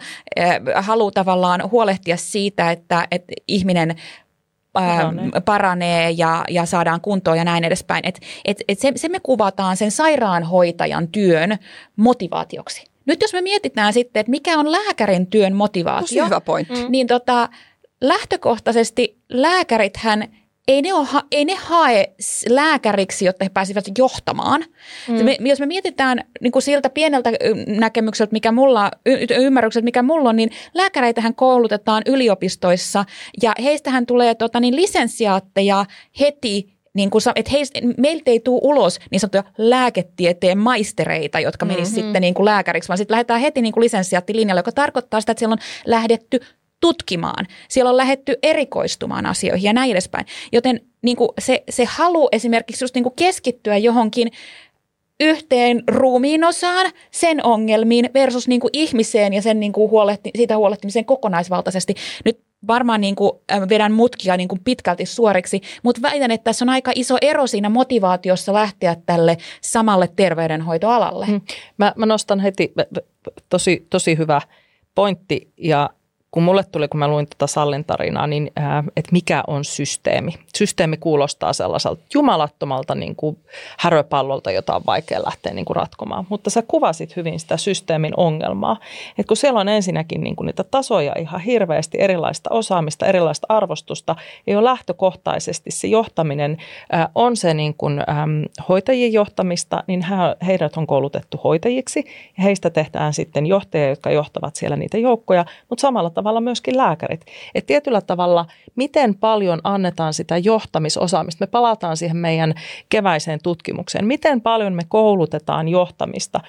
halu tavallaan huolehtia siitä, että, että ihminen paranee, paranee ja, ja saadaan kuntoon ja näin edespäin. Et, et, et se, se me kuvataan sen sairaanhoitajan työn motivaatioksi. Nyt jos me mietitään sitten, että mikä on lääkärin työn motivaatio, Tosi hyvä pointti. niin tota, lähtökohtaisesti lääkärithän ei ne, ole, ei ne hae lääkäriksi, jotta he pääsivät johtamaan. Mm. Me, jos me mietitään niin kuin siltä pieneltä näkemykseltä, mikä mulla, y- ymmärrykseltä, mikä mulla on, niin lääkäreitähän koulutetaan yliopistoissa ja heistähän tulee tota, niin lisensiaatteja heti niin kuin, että heistä, meiltä ei tule ulos niin sanottuja lääketieteen maistereita, jotka menisivät mm-hmm. sitten niin kuin lääkäriksi, vaan sitten lähdetään heti niin kuin lisensiaattilinjalle, joka tarkoittaa sitä, että siellä on lähdetty tutkimaan. Siellä on lähetty erikoistumaan asioihin ja näin edespäin. Joten niin kuin se, se halu esimerkiksi just niin kuin keskittyä johonkin yhteen ruumiin osaan, sen ongelmiin versus niin kuin ihmiseen ja sen niin kuin huolehti, siitä huolehtimiseen kokonaisvaltaisesti. Nyt varmaan niin kuin, vedän mutkia niin kuin pitkälti suoriksi, mutta väitän, että tässä on aika iso ero siinä motivaatiossa lähteä tälle samalle terveydenhoitoalalle. Hmm. Mä, mä nostan heti tosi, tosi hyvä pointti ja kun mulle tuli, kun mä luin tätä Sallin tarinaa, niin ää, että mikä on systeemi. Systeemi kuulostaa sellaiselta jumalattomalta niin kuin häröpallolta, jota on vaikea lähteä niin kuin ratkomaan. Mutta sä kuvasit hyvin sitä systeemin ongelmaa. Että kun siellä on ensinnäkin niin kuin niitä tasoja ihan hirveästi, erilaista osaamista, erilaista arvostusta, ja jo lähtökohtaisesti se johtaminen ää, on se niin kuin, äm, hoitajien johtamista, niin heidät on koulutettu hoitajiksi, ja heistä tehdään sitten johtajia, jotka johtavat siellä niitä joukkoja, mutta samalla tavalla myöskin lääkärit. Et tietyllä tavalla, miten paljon annetaan sitä johtamisosaamista. Me palataan siihen meidän keväiseen tutkimukseen. Miten paljon me koulutetaan johtamista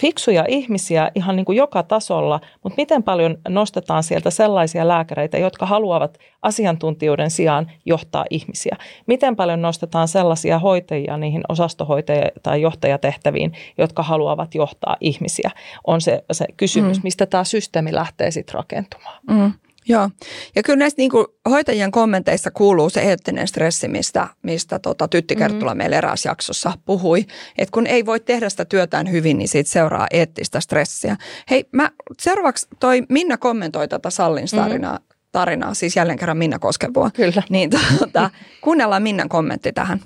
fiksuja ihmisiä ihan niin kuin joka tasolla, mutta miten paljon nostetaan sieltä sellaisia lääkäreitä, jotka haluavat asiantuntijuuden sijaan johtaa ihmisiä? Miten paljon nostetaan sellaisia hoitajia niihin osastohoitaja- tai johtajatehtäviin, jotka haluavat johtaa ihmisiä? On se, se kysymys, mm. mistä tämä systeemi lähtee sitten rakentumaan. Mm. Joo, ja kyllä näistä niin kuin, hoitajien kommenteissa kuuluu se eettinen stressi, mistä, mistä tota, Tytti Kerttula mm-hmm. meille eräs jaksossa puhui. Että kun ei voi tehdä sitä työtään hyvin, niin siitä seuraa eettistä stressiä. Hei, mä seuraavaksi toi Minna kommentoi tätä Sallin mm-hmm. tarinaa, mm-hmm. tarinaa, siis jälleen kerran Minna Koskevua. Kyllä. Niin tota, kuunnellaan Minnan kommentti tähän.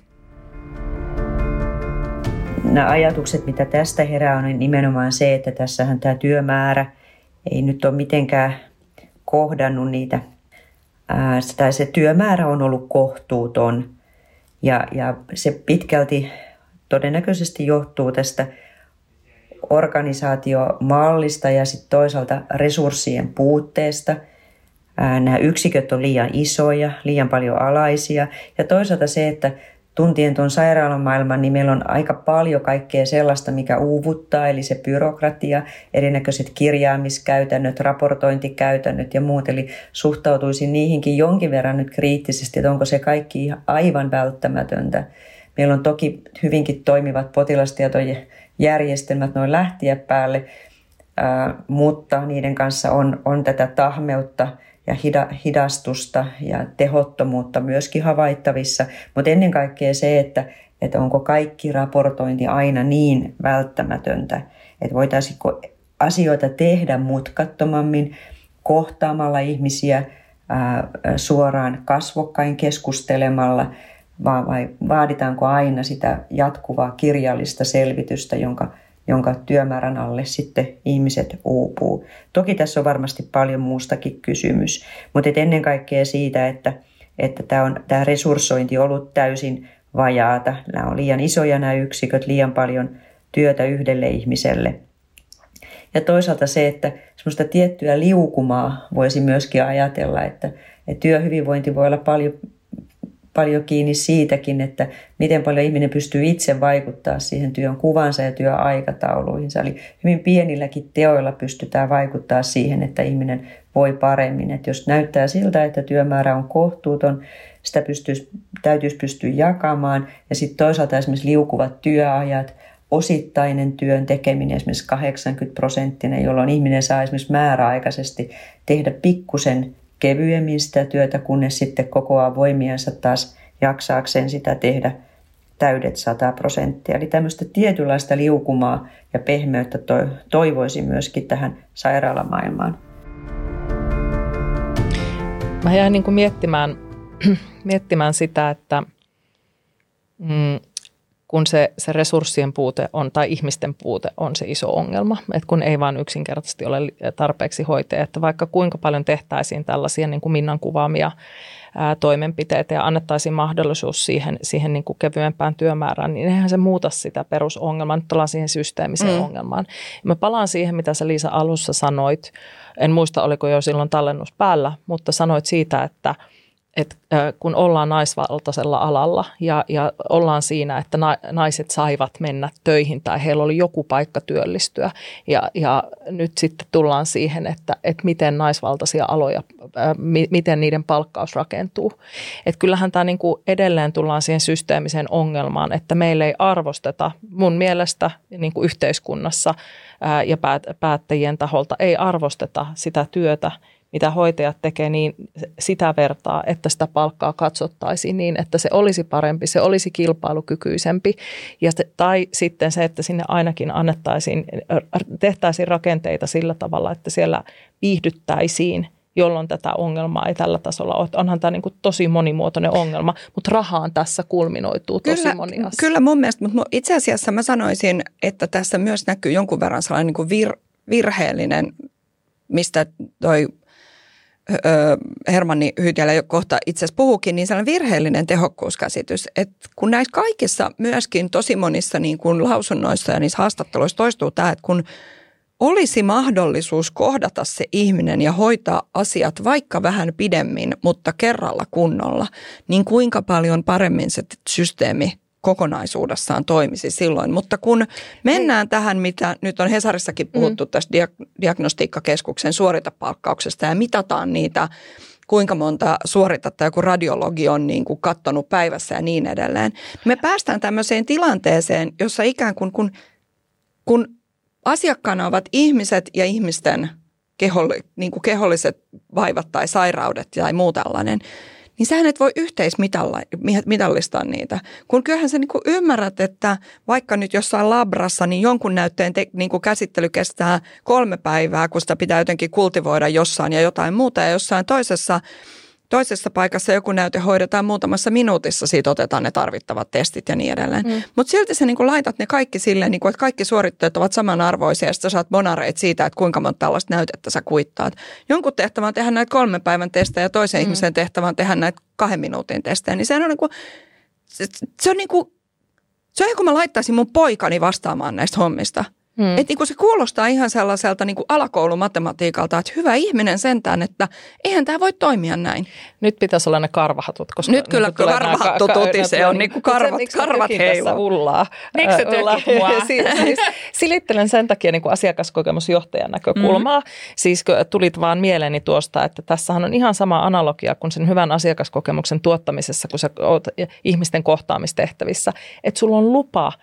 Nämä ajatukset, mitä tästä herää, on nimenomaan se, että tässähän tämä työmäärä ei nyt ole mitenkään kohdannut niitä, ää, tai se työmäärä on ollut kohtuuton. Ja, ja se pitkälti todennäköisesti johtuu tästä organisaatiomallista ja sitten toisaalta resurssien puutteesta. Nämä yksiköt on liian isoja, liian paljon alaisia ja toisaalta se, että tuntien tuon sairaalamaailman, niin meillä on aika paljon kaikkea sellaista, mikä uuvuttaa, eli se byrokratia, erinäköiset kirjaamiskäytännöt, raportointikäytännöt ja muut. Eli suhtautuisin niihinkin jonkin verran nyt kriittisesti, että onko se kaikki aivan välttämätöntä. Meillä on toki hyvinkin toimivat potilastietojärjestelmät noin lähtiä päälle, mutta niiden kanssa on, on tätä tahmeutta – ja hidastusta ja tehottomuutta myöskin havaittavissa, mutta ennen kaikkea se, että, että onko kaikki raportointi aina niin välttämätöntä, että voitaisiinko asioita tehdä mutkattomammin, kohtaamalla ihmisiä ää, suoraan kasvokkain keskustelemalla, vai, vai vaaditaanko aina sitä jatkuvaa kirjallista selvitystä, jonka jonka työmäärän alle sitten ihmiset uupuu. Toki tässä on varmasti paljon muustakin kysymys, mutta ennen kaikkea siitä, että, että tämä, on, tämä resurssointi on ollut täysin vajaata. Nämä on liian isoja nämä yksiköt, liian paljon työtä yhdelle ihmiselle. Ja toisaalta se, että semmoista tiettyä liukumaa voisi myöskin ajatella, että, että työhyvinvointi voi olla paljon paljon kiinni siitäkin, että miten paljon ihminen pystyy itse vaikuttaa siihen työn kuvansa ja työaikatauluihin. Eli hyvin pienilläkin teoilla pystytään vaikuttaa siihen, että ihminen voi paremmin. Että jos näyttää siltä, että työmäärä on kohtuuton, sitä pystyisi, täytyisi pystyä jakamaan. Ja sitten toisaalta esimerkiksi liukuvat työajat, osittainen työn tekeminen, esimerkiksi 80 prosenttinen, jolloin ihminen saa esimerkiksi määräaikaisesti tehdä pikkusen kevyemmin sitä työtä, kunnes sitten kokoaa voimiansa taas jaksaakseen sitä tehdä täydet 100 prosenttia. Eli tämmöistä tietynlaista liukumaa ja pehmeyttä toivoisin myöskin tähän sairaalamaailmaan. Mä jäin niin kuin miettimään, miettimään sitä, että mm, kun se, se resurssien puute on tai ihmisten puute on se iso ongelma, että kun ei vaan yksinkertaisesti ole tarpeeksi hoitajia, että vaikka kuinka paljon tehtäisiin tällaisia niin kuin Minnan kuvaamia ää, toimenpiteitä ja annettaisiin mahdollisuus siihen, siihen niin kuin kevyempään työmäärään, niin eihän se muuta sitä perusongelmaa. Nyt ollaan siihen systeemiseen mm. ongelmaan. Mä palaan siihen, mitä sä Liisa alussa sanoit. En muista, oliko jo silloin tallennus päällä, mutta sanoit siitä, että – että kun ollaan naisvaltaisella alalla ja, ja ollaan siinä, että na, naiset saivat mennä töihin tai heillä oli joku paikka työllistyä ja, ja nyt sitten tullaan siihen, että, että miten naisvaltaisia aloja, ää, miten niiden palkkaus rakentuu. Että kyllähän tämä niin kuin edelleen tullaan siihen systeemiseen ongelmaan, että meillä ei arvosteta mun mielestä niin kuin yhteiskunnassa ää, ja päättäjien taholta ei arvosteta sitä työtä, mitä hoitajat tekee, niin sitä vertaa, että sitä palkkaa katsottaisiin niin, että se olisi parempi, se olisi kilpailukykyisempi. Ja se, tai sitten se, että sinne ainakin annettaisiin, tehtäisiin rakenteita sillä tavalla, että siellä viihdyttäisiin jolloin tätä ongelmaa ei tällä tasolla ole. Onhan tämä niin kuin tosi monimuotoinen ongelma, mutta rahaan tässä kulminoituu tosi kyllä, moni asia. Kyllä mun mielestä, mutta itse asiassa mä sanoisin, että tässä myös näkyy jonkun verran sellainen niin kuin vir, virheellinen, mistä toi Hermanni Hyytiälä jo kohta itse asiassa puhukin, niin sellainen virheellinen tehokkuuskäsitys, että kun näissä kaikissa myöskin tosi monissa niin kuin lausunnoissa ja niissä haastatteluissa toistuu tämä, että kun olisi mahdollisuus kohdata se ihminen ja hoitaa asiat vaikka vähän pidemmin, mutta kerralla kunnolla, niin kuinka paljon paremmin se systeemi kokonaisuudessaan toimisi silloin. Mutta kun mennään Hei. tähän, mitä nyt on Hesarissakin mm. puhuttu mm. tästä dia- diagnostiikkakeskuksen suoritapalkkauksesta ja mitataan niitä, kuinka monta suoritatta joku radiologi on niin kuin kattonut päivässä ja niin edelleen. Me päästään tämmöiseen tilanteeseen, jossa ikään kuin kun, kun asiakkaana ovat ihmiset ja ihmisten keholli, niin kuin keholliset vaivat tai sairaudet tai muu tällainen – niin sähän et voi yhteismitallistaa niitä. Kun kyllähän sä niin kuin ymmärrät, että vaikka nyt jossain labrassa, niin jonkun näytteen te, niin kuin käsittely kestää kolme päivää, kun sitä pitää jotenkin kultivoida jossain ja jotain muuta. Ja jossain toisessa Toisessa paikassa joku näyte hoidetaan muutamassa minuutissa, siitä otetaan ne tarvittavat testit ja niin edelleen. Mm. Mutta silti sä niin laitat ne kaikki silleen, niin kuin, että kaikki suoritteet ovat samanarvoisia ja sitten saat bonareit siitä, että kuinka monta tällaista näytettä sä kuittaat. Jonkun tehtävä on tehdä näitä kolmen päivän testejä ja toisen mm. ihmisen tehtävä on tehdä näitä kahden minuutin testejä. Niin sehän on niin kuin, se on niin kuin, se on kun mä laittaisin mun poikani vastaamaan näistä hommista – Hmm. Että niin se kuulostaa ihan sellaiselta niin alakoulumatematiikalta, että hyvä ihminen sentään, että eihän tämä voi toimia näin. Nyt pitäisi olla ne karvahatut. Koska Nyt kyllä niin karvahattu ka- ka- se on niin kuin karvat, se, karvat heiluu. ullaa? Miksi se mua? siis, silittelen sen takia niin kuin asiakaskokemusjohtajan näkökulmaa. Mm. Siis tulit vaan mieleeni tuosta, että tässähän on ihan sama analogia kuin sen hyvän asiakaskokemuksen tuottamisessa, kun sä oot ihmisten kohtaamistehtävissä. Että sulla on lupa –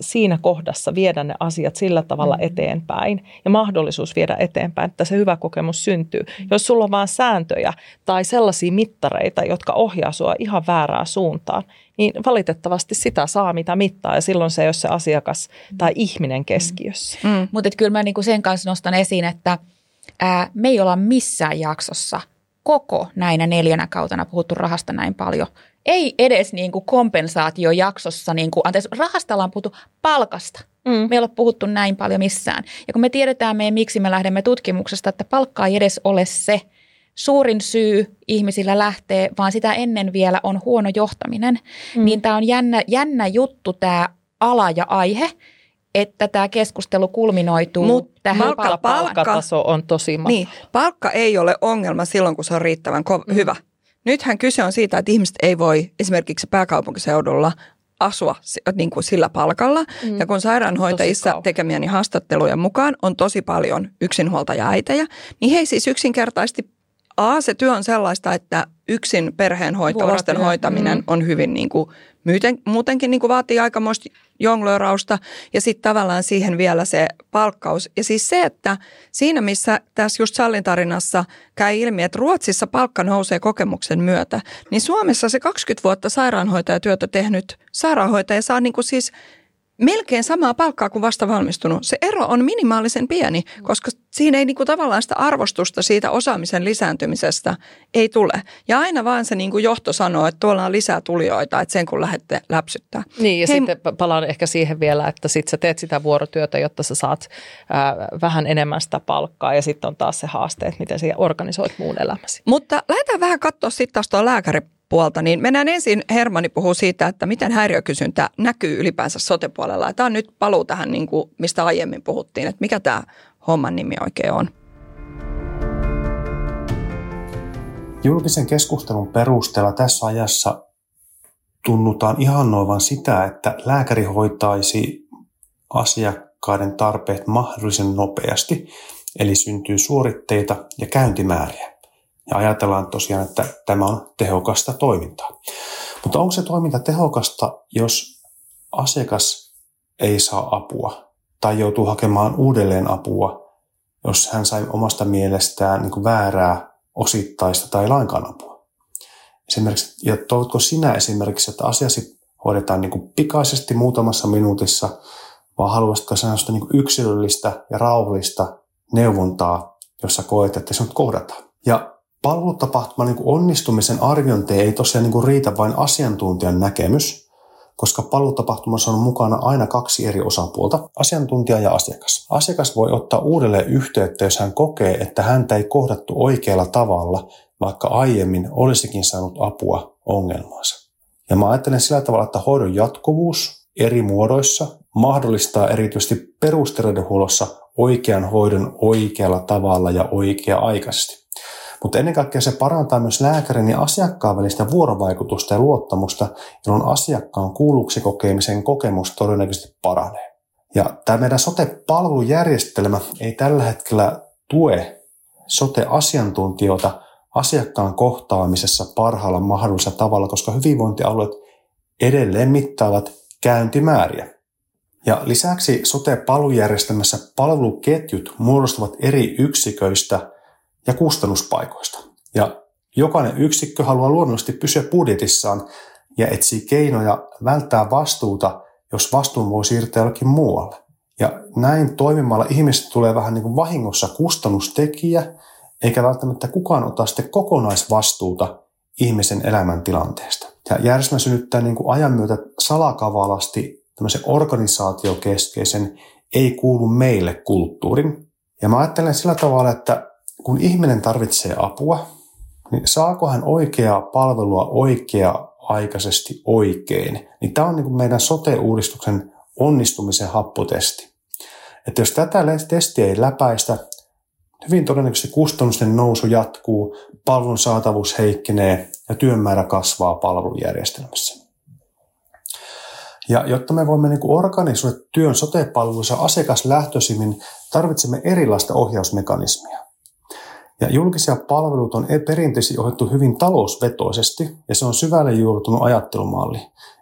siinä kohdassa viedä ne asiat sillä tavalla mm. eteenpäin ja mahdollisuus viedä eteenpäin, että se hyvä kokemus syntyy. Mm. Jos sulla on vain sääntöjä tai sellaisia mittareita, jotka ohjaa sua ihan väärää suuntaan, niin valitettavasti sitä saa mitä mittaa ja silloin se ei ole se asiakas tai ihminen keskiössä. Mm. Mm. Mutta kyllä mä niinku sen kanssa nostan esiin, että ää, me ei olla missään jaksossa koko näinä neljänä kautena puhuttu rahasta näin paljon ei edes niin kuin kompensaatiojaksossa, niin kuin, anteeksi, rahasta ollaan puhuttu palkasta. Mm. Me ei ole puhuttu näin paljon missään. Ja kun me tiedetään meidän, miksi me lähdemme tutkimuksesta, että palkka ei edes ole se suurin syy ihmisillä lähtee, vaan sitä ennen vielä on huono johtaminen, mm. niin tämä on jännä, jännä juttu tämä ala ja aihe, että tämä keskustelu kulminoituu Mut tähän palkka, palkkataso on tosi matala. Niin, palkka ei ole ongelma silloin, kun se on riittävän ko- mm. hyvä nythän kyse on siitä, että ihmiset ei voi esimerkiksi pääkaupunkiseudulla asua niin kuin sillä palkalla. Mm. Ja kun sairaanhoitajissa tekemiäni haastatteluja mukaan on tosi paljon yksinhuoltaja-äitejä, niin he siis yksinkertaisesti A, se työ on sellaista, että yksin perheenhoito, lasten hoitaminen mm. on hyvin niin kuin, myyten, muutenkin niin kuin vaatii aikamoista jonglöörausta ja sitten tavallaan siihen vielä se palkkaus. Ja siis se, että siinä missä tässä just Sallin tarinassa käy ilmi, että Ruotsissa palkka nousee kokemuksen myötä, niin Suomessa se 20 vuotta sairaanhoitajatyötä tehnyt sairaanhoitaja saa niin kuin siis melkein samaa palkkaa kuin vasta valmistunut. Se ero on minimaalisen pieni, koska siinä ei niinku tavallaan sitä arvostusta siitä osaamisen lisääntymisestä ei tule. Ja aina vaan se niinku johto sanoo, että tuolla on lisää tulijoita, että sen kun lähdette läpsyttää. Niin ja Hei, sitten palaan ehkä siihen vielä, että sit sä teet sitä vuorotyötä, jotta sä saat ää, vähän enemmän sitä palkkaa ja sitten on taas se haaste, että miten sä organisoit muun elämäsi. Mutta lähdetään vähän katsoa sitten taas tuo lääkäri puolta, niin mennään ensin, Hermani puhuu siitä, että miten häiriökysyntä näkyy ylipäänsä sotepuolella. Tämä on nyt paluu tähän, niin kuin, mistä aiemmin puhuttiin, että mikä tämä homman nimi oikein on. Julkisen keskustelun perusteella tässä ajassa tunnutaan ihannoivan sitä, että lääkäri hoitaisi asiakkaiden tarpeet mahdollisen nopeasti, eli syntyy suoritteita ja käyntimääriä. Ja ajatellaan tosiaan, että tämä on tehokasta toimintaa. Mutta onko se toiminta tehokasta, jos asiakas ei saa apua tai joutuu hakemaan uudelleen apua, jos hän sai omasta mielestään niin kuin väärää osittaista tai lainkaan apua? Esimerkiksi, ja toivotko sinä esimerkiksi, että asiasi hoidetaan niin kuin pikaisesti muutamassa minuutissa, vai haluaisitko sellaista niin yksilöllistä ja rauhallista neuvontaa, jossa koet, että sinut kohdataan? Ja palvelutapahtuman niin onnistumisen arviointi ei tosiaan niin riitä vain asiantuntijan näkemys, koska palvelutapahtumassa on mukana aina kaksi eri osapuolta, asiantuntija ja asiakas. Asiakas voi ottaa uudelleen yhteyttä, jos hän kokee, että häntä ei kohdattu oikealla tavalla, vaikka aiemmin olisikin saanut apua ongelmaansa. Ja mä ajattelen sillä tavalla, että hoidon jatkuvuus eri muodoissa mahdollistaa erityisesti perusterveydenhuollossa oikean hoidon oikealla tavalla ja oikea-aikaisesti. Mutta ennen kaikkea se parantaa myös lääkärin ja asiakkaan välistä vuorovaikutusta ja luottamusta, jolloin asiakkaan kuulluksi kokemisen kokemus todennäköisesti paranee. Ja tämä meidän sote-palvelujärjestelmä ei tällä hetkellä tue sote-asiantuntijoita asiakkaan kohtaamisessa parhaalla mahdollisella tavalla, koska hyvinvointialueet edelleen mittaavat käyntimääriä. Ja lisäksi sote-palvelujärjestelmässä palveluketjut muodostuvat eri yksiköistä ja kustannuspaikoista. Ja jokainen yksikkö haluaa luonnollisesti pysyä budjetissaan ja etsii keinoja välttää vastuuta, jos vastuun voi siirtää jollekin muualle. Ja näin toimimalla ihmiset tulee vähän niin kuin vahingossa kustannustekijä, eikä välttämättä kukaan ota sitten kokonaisvastuuta ihmisen elämäntilanteesta. Ja järjestelmä synnyttää niin kuin ajan myötä salakavalasti tämmöisen organisaatiokeskeisen ei kuulu meille kulttuurin. Ja mä ajattelen sillä tavalla, että kun ihminen tarvitsee apua, niin saako hän oikeaa palvelua oikea-aikaisesti oikein? Niin tämä on niin kuin meidän sote-uudistuksen onnistumisen happotesti. Että jos tätä testiä ei läpäistä, hyvin todennäköisesti kustannusten nousu jatkuu, palvelun saatavuus heikkenee ja työmäärä kasvaa palvelujärjestelmässä. Ja jotta me voimme niin organisoida työn sote-palveluissa asiakaslähtöisimmin, tarvitsemme erilaista ohjausmekanismia. Ja julkisia palveluita on perinteisesti ohjattu hyvin talousvetoisesti, ja se on syvälle juurtunut ajattelumalli.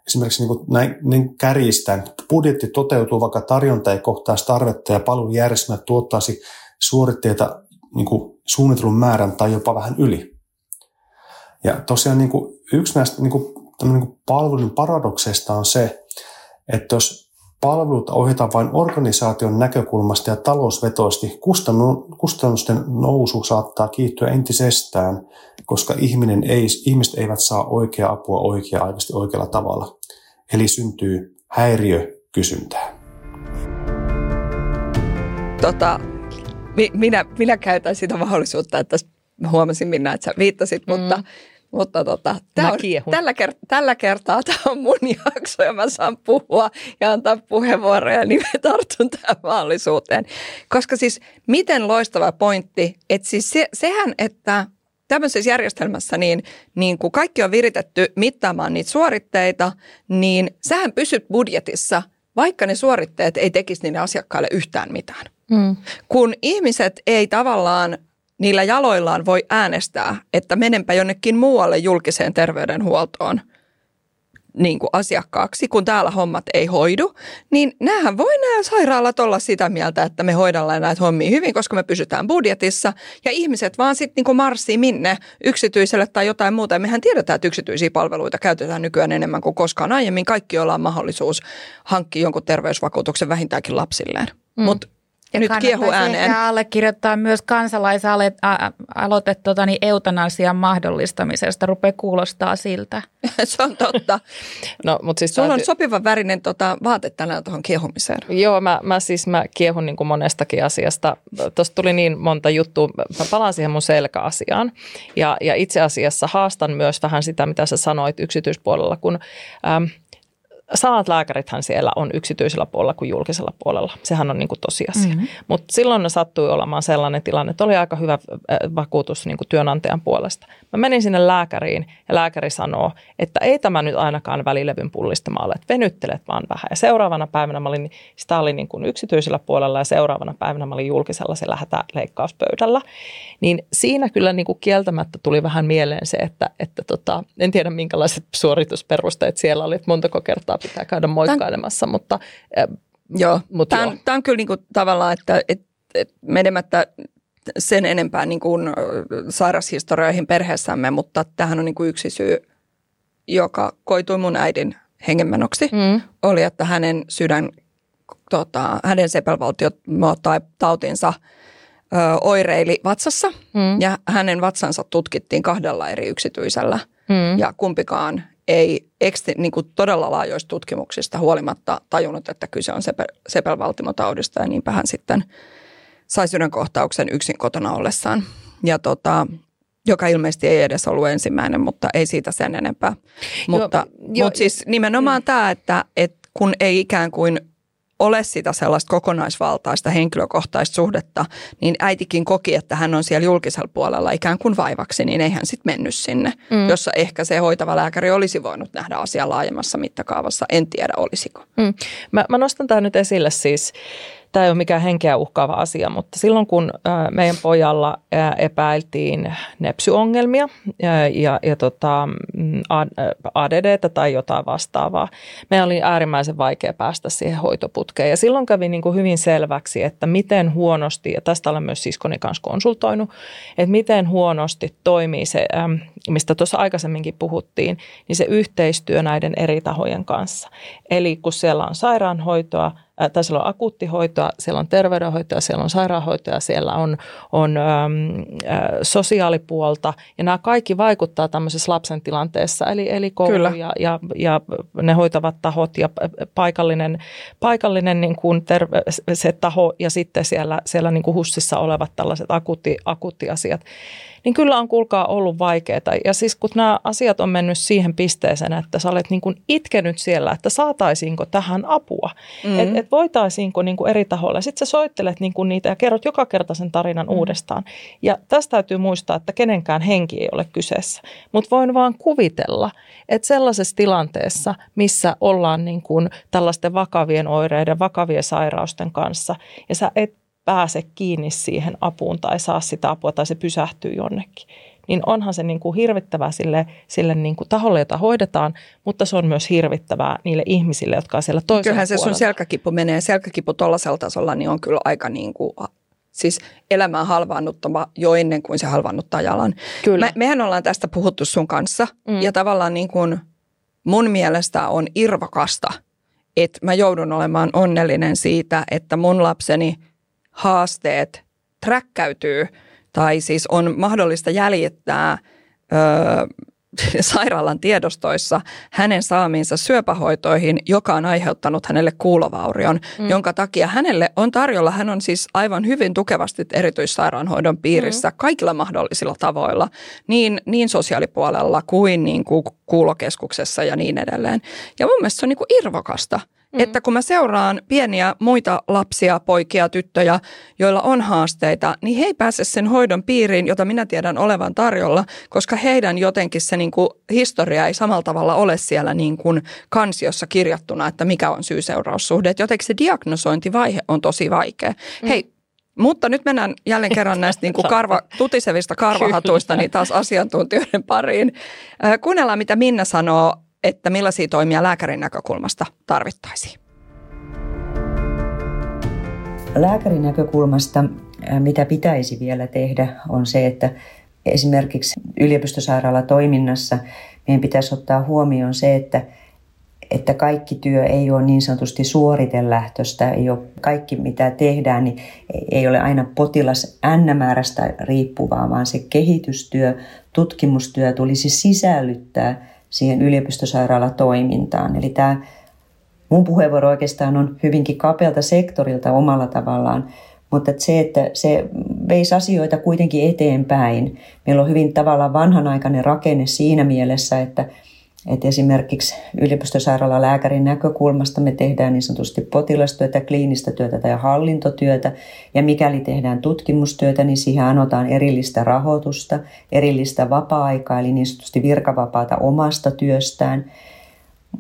Esimerkiksi niin näin, niin kärjistään, budjetti toteutuu, vaikka tarjonta ei kohtaisi tarvetta ja palvelujärjestelmä tuottaisi suoritteita niin kuin suunnitelun määrän tai jopa vähän yli. Ja tosiaan niin kuin yksi näistä niin kuin, niin kuin palvelun paradokseista on se, että jos Palveluita ohjataan vain organisaation näkökulmasta ja talousvetoisesti. Kustannusten nousu saattaa kiihtyä entisestään, koska ihminen ei, ihmiset eivät saa oikeaa apua oikea-aikaisesti oikealla tavalla. Eli syntyy häiriökysyntää. Tota, minä, minä käytän sitä mahdollisuutta, että huomasin Minna, että sä viittasit, mm. mutta mutta tota, tää on, tällä, kert- tällä kertaa tämä on mun jakso ja mä saan puhua ja antaa puheenvuoroja, niin mä tartun tähän mahdollisuuteen. Koska siis miten loistava pointti, että siis se, sehän, että tämmöisessä järjestelmässä niin, niin kun kaikki on viritetty mittaamaan niitä suoritteita, niin sähän pysyt budjetissa, vaikka ne suoritteet ei tekisi niille asiakkaille yhtään mitään. Mm. Kun ihmiset ei tavallaan niillä jaloillaan voi äänestää, että menenpä jonnekin muualle julkiseen terveydenhuoltoon – niin kuin asiakkaaksi, kun täällä hommat ei hoidu, niin näähän voi nämä sairaalat olla sitä mieltä, että me hoidellaan näitä hommia hyvin, koska me pysytään budjetissa ja ihmiset vaan sitten niin marssii minne yksityiselle tai jotain muuta. Ja mehän tiedetään, että yksityisiä palveluita käytetään nykyään enemmän kuin koskaan aiemmin. Kaikki, joilla on mahdollisuus hankkia jonkun terveysvakuutuksen vähintäänkin lapsilleen. Mm. Mutta ja nyt kiehu ääneen. allekirjoittaa myös kansalaisaloite tota, niin eutanasian mahdollistamisesta. Rupeaa kuulostaa siltä. Se on totta. no, mutta siis Sulla täytyy... on sopiva värinen tota, vaate tänään tuohon kiehumiseen. Joo, mä, mä siis mä kiehun niin kuin monestakin asiasta. Tuosta tuli niin monta juttua. Mä palaan siihen mun selkäasiaan. Ja, ja itse asiassa haastan myös vähän sitä, mitä sä sanoit yksityispuolella, kun... Ähm, samat lääkärithän siellä on yksityisellä puolella kuin julkisella puolella. Sehän on niin kuin tosiasia. Mm-hmm. Mutta silloin ne sattui olemaan sellainen tilanne, että oli aika hyvä vakuutus niin kuin työnantajan puolesta. Mä menin sinne lääkäriin ja lääkäri sanoo, että ei tämä nyt ainakaan välilevyn pullistamalle, että venyttelet vaan vähän. Ja seuraavana päivänä mä olin, sitä oli niin kuin yksityisellä puolella ja seuraavana päivänä mä olin julkisella se lähetä leikkauspöydällä. Niin siinä kyllä niin kuin kieltämättä tuli vähän mieleen se, että, että tota, en tiedä minkälaiset suoritusperusteet siellä oli, että montako kertaa pitää käydä moikkailemassa, Tän, mutta Joo, mutta tämä, on, tämä on kyllä niin kuin tavallaan, että, että, että menemättä sen enempää niin kuin sairashistorioihin perheessämme, mutta tähän on niin kuin yksi syy, joka koitui mun äidin hengenmenoksi, mm. oli, että hänen sydän, tota, hänen sepelvaltio tai tautinsa ö, oireili vatsassa mm. ja hänen vatsansa tutkittiin kahdella eri yksityisellä mm. ja kumpikaan ei eksti, niin kuin todella laajoista tutkimuksista huolimatta tajunnut, että kyse on sepel, sepelvaltimotaudista ja niinpä hän sitten – sai sydänkohtauksen yksin kotona ollessaan. Ja tota, joka ilmeisesti ei edes ollut ensimmäinen, mutta ei siitä sen enempää. Mutta, jo, mutta siis nimenomaan mm. tämä, että, että kun ei ikään kuin ole sitä sellaista kokonaisvaltaista henkilökohtaista suhdetta, niin äitikin koki, että hän on siellä julkisella puolella ikään kuin vaivaksi, niin ei hän sitten mennyt sinne, mm. jossa ehkä se hoitava lääkäri olisi voinut nähdä asiaa laajemmassa mittakaavassa. En tiedä, olisiko. Mm. Mä, mä nostan tämän nyt esille siis Tämä ei ole mikään henkeä uhkaava asia, mutta silloin kun meidän pojalla epäiltiin nepsyongelmia ja, ja, tota, mm, ADD tai jotain vastaavaa, meillä oli äärimmäisen vaikea päästä siihen hoitoputkeen. Ja silloin kävi niin kuin hyvin selväksi, että miten huonosti, ja tästä olen myös siskoni kanssa konsultoinut, että miten huonosti toimii se, mistä tuossa aikaisemminkin puhuttiin, niin se yhteistyö näiden eri tahojen kanssa. Eli kun siellä on sairaanhoitoa, tai siellä on akuuttihoitoa, siellä on terveydenhoitoa, siellä on sairaanhoitoa, siellä on, on äm, ä, sosiaalipuolta. Ja nämä kaikki vaikuttaa tämmöisessä lapsen tilanteessa, eli, eli koulu ja, ja, ja ne hoitavat tahot ja paikallinen, paikallinen niin kuin terve, se taho ja sitten siellä, siellä niin kuin HUSissa olevat tällaiset akuutti, akuuttiasiat niin kyllä on kuulkaa ollut vaikeaa. Ja siis kun nämä asiat on mennyt siihen pisteeseen, että sä olet niin kuin itkenyt siellä, että saataisiinko tähän apua, mm-hmm. että et voitaisiinko niin kuin eri tahoilla. Sitten sä soittelet niin kuin niitä ja kerrot joka kerta sen tarinan mm-hmm. uudestaan. Ja tästä täytyy muistaa, että kenenkään henki ei ole kyseessä, mutta voin vaan kuvitella, että sellaisessa tilanteessa, missä ollaan niin kuin tällaisten vakavien oireiden, vakavien sairausten kanssa, ja sä et pääse kiinni siihen apuun tai saa sitä apua tai se pysähtyy jonnekin. Niin onhan se niin kuin hirvittävää sille, sille niin kuin taholle, jota hoidetaan, mutta se on myös hirvittävää niille ihmisille, jotka on siellä toisella Kyllähän se sun selkäkipu menee, selkäkipu tuollaisella tasolla, niin on kyllä aika niin kuin siis elämää halvaannuttava jo ennen kuin se halvaannuttaa jalan. Kyllä. Me, mehän ollaan tästä puhuttu sun kanssa mm. ja tavallaan niin kuin mun mielestä on irvokasta, että mä joudun olemaan onnellinen siitä, että mun lapseni – haasteet träkkäytyy tai siis on mahdollista jäljittää ö, sairaalan tiedostoissa hänen saamiinsa syöpähoitoihin, joka on aiheuttanut hänelle kuulovaurion, mm. jonka takia hänelle on tarjolla, hän on siis aivan hyvin tukevasti erityissairaanhoidon piirissä mm. kaikilla mahdollisilla tavoilla, niin, niin sosiaalipuolella kuin, niin kuin kuulokeskuksessa ja niin edelleen. Ja mun mielestä se on niin kuin irvokasta, mm. että kun mä seuraan pieniä muita lapsia, poikia, tyttöjä, joilla on haasteita, niin he ei pääse sen hoidon piiriin, jota minä tiedän olevan tarjolla, koska heidän jotenkin se niin kuin, historia ei samalla tavalla ole siellä niin kuin kansiossa kirjattuna, että mikä on syy-seuraussuhde. jotenkin se diagnosointivaihe on tosi vaikea. Mm. Hei, mutta nyt mennään jälleen kerran näistä niin kuin karva, tutisevista karvahatuista niin taas asiantuntijoiden pariin. Kuunnellaan, mitä Minna sanoo, että millaisia toimia lääkärin näkökulmasta tarvittaisiin. Lääkärin näkökulmasta, mitä pitäisi vielä tehdä, on se, että esimerkiksi yliopistosairaalatoiminnassa meidän pitäisi ottaa huomioon se, että – että kaikki työ ei ole niin sanotusti suoritelähtöistä, ei ole kaikki mitä tehdään, niin ei ole aina potilas n-määrästä riippuvaa, vaan se kehitystyö, tutkimustyö tulisi sisällyttää siihen yliopistosairaalatoimintaan. Eli tämä mun puheenvuoro oikeastaan on hyvinkin kapealta sektorilta omalla tavallaan, mutta se, että se veisi asioita kuitenkin eteenpäin. Meillä on hyvin tavallaan vanhanaikainen rakenne siinä mielessä, että – et esimerkiksi yliopistosairaalan lääkärin näkökulmasta me tehdään niin sanotusti potilastyötä, kliinistä työtä tai hallintotyötä. Ja mikäli tehdään tutkimustyötä, niin siihen anotaan erillistä rahoitusta, erillistä vapaa-aikaa, eli niin sanotusti virkavapaata omasta työstään.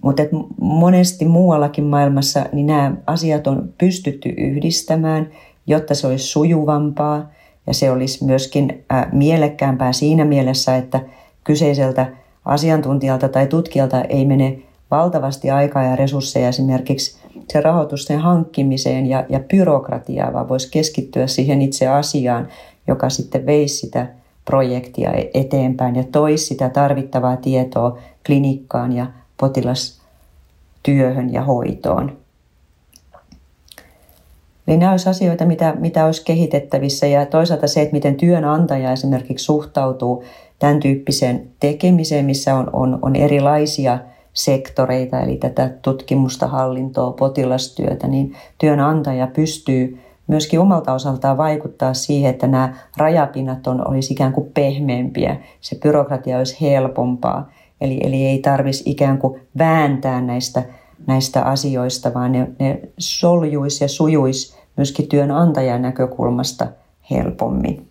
Mutta monesti muuallakin maailmassa niin nämä asiat on pystytty yhdistämään, jotta se olisi sujuvampaa ja se olisi myöskin mielekkäämpää siinä mielessä, että kyseiseltä asiantuntijalta tai tutkijalta ei mene valtavasti aikaa ja resursseja esimerkiksi se rahoitusten hankkimiseen ja, ja byrokratiaa, vaan voisi keskittyä siihen itse asiaan, joka sitten veisi sitä projektia e-, eteenpäin ja toisi sitä tarvittavaa tietoa klinikkaan ja potilastyöhön ja hoitoon. Eli nämä olisivat asioita, mitä, mitä olisi kehitettävissä ja toisaalta se, että miten työnantaja esimerkiksi suhtautuu tämän tyyppiseen tekemiseen, missä on, on, on erilaisia sektoreita, eli tätä tutkimusta, hallintoa, potilastyötä, niin työnantaja pystyy myöskin omalta osaltaan vaikuttaa siihen, että nämä rajapinnat on, olisi ikään kuin pehmeämpiä, se byrokratia olisi helpompaa, eli, eli ei tarvitsisi ikään kuin vääntää näistä, näistä asioista, vaan ne, ne soljuisi ja sujuisi myöskin työnantajan näkökulmasta helpommin.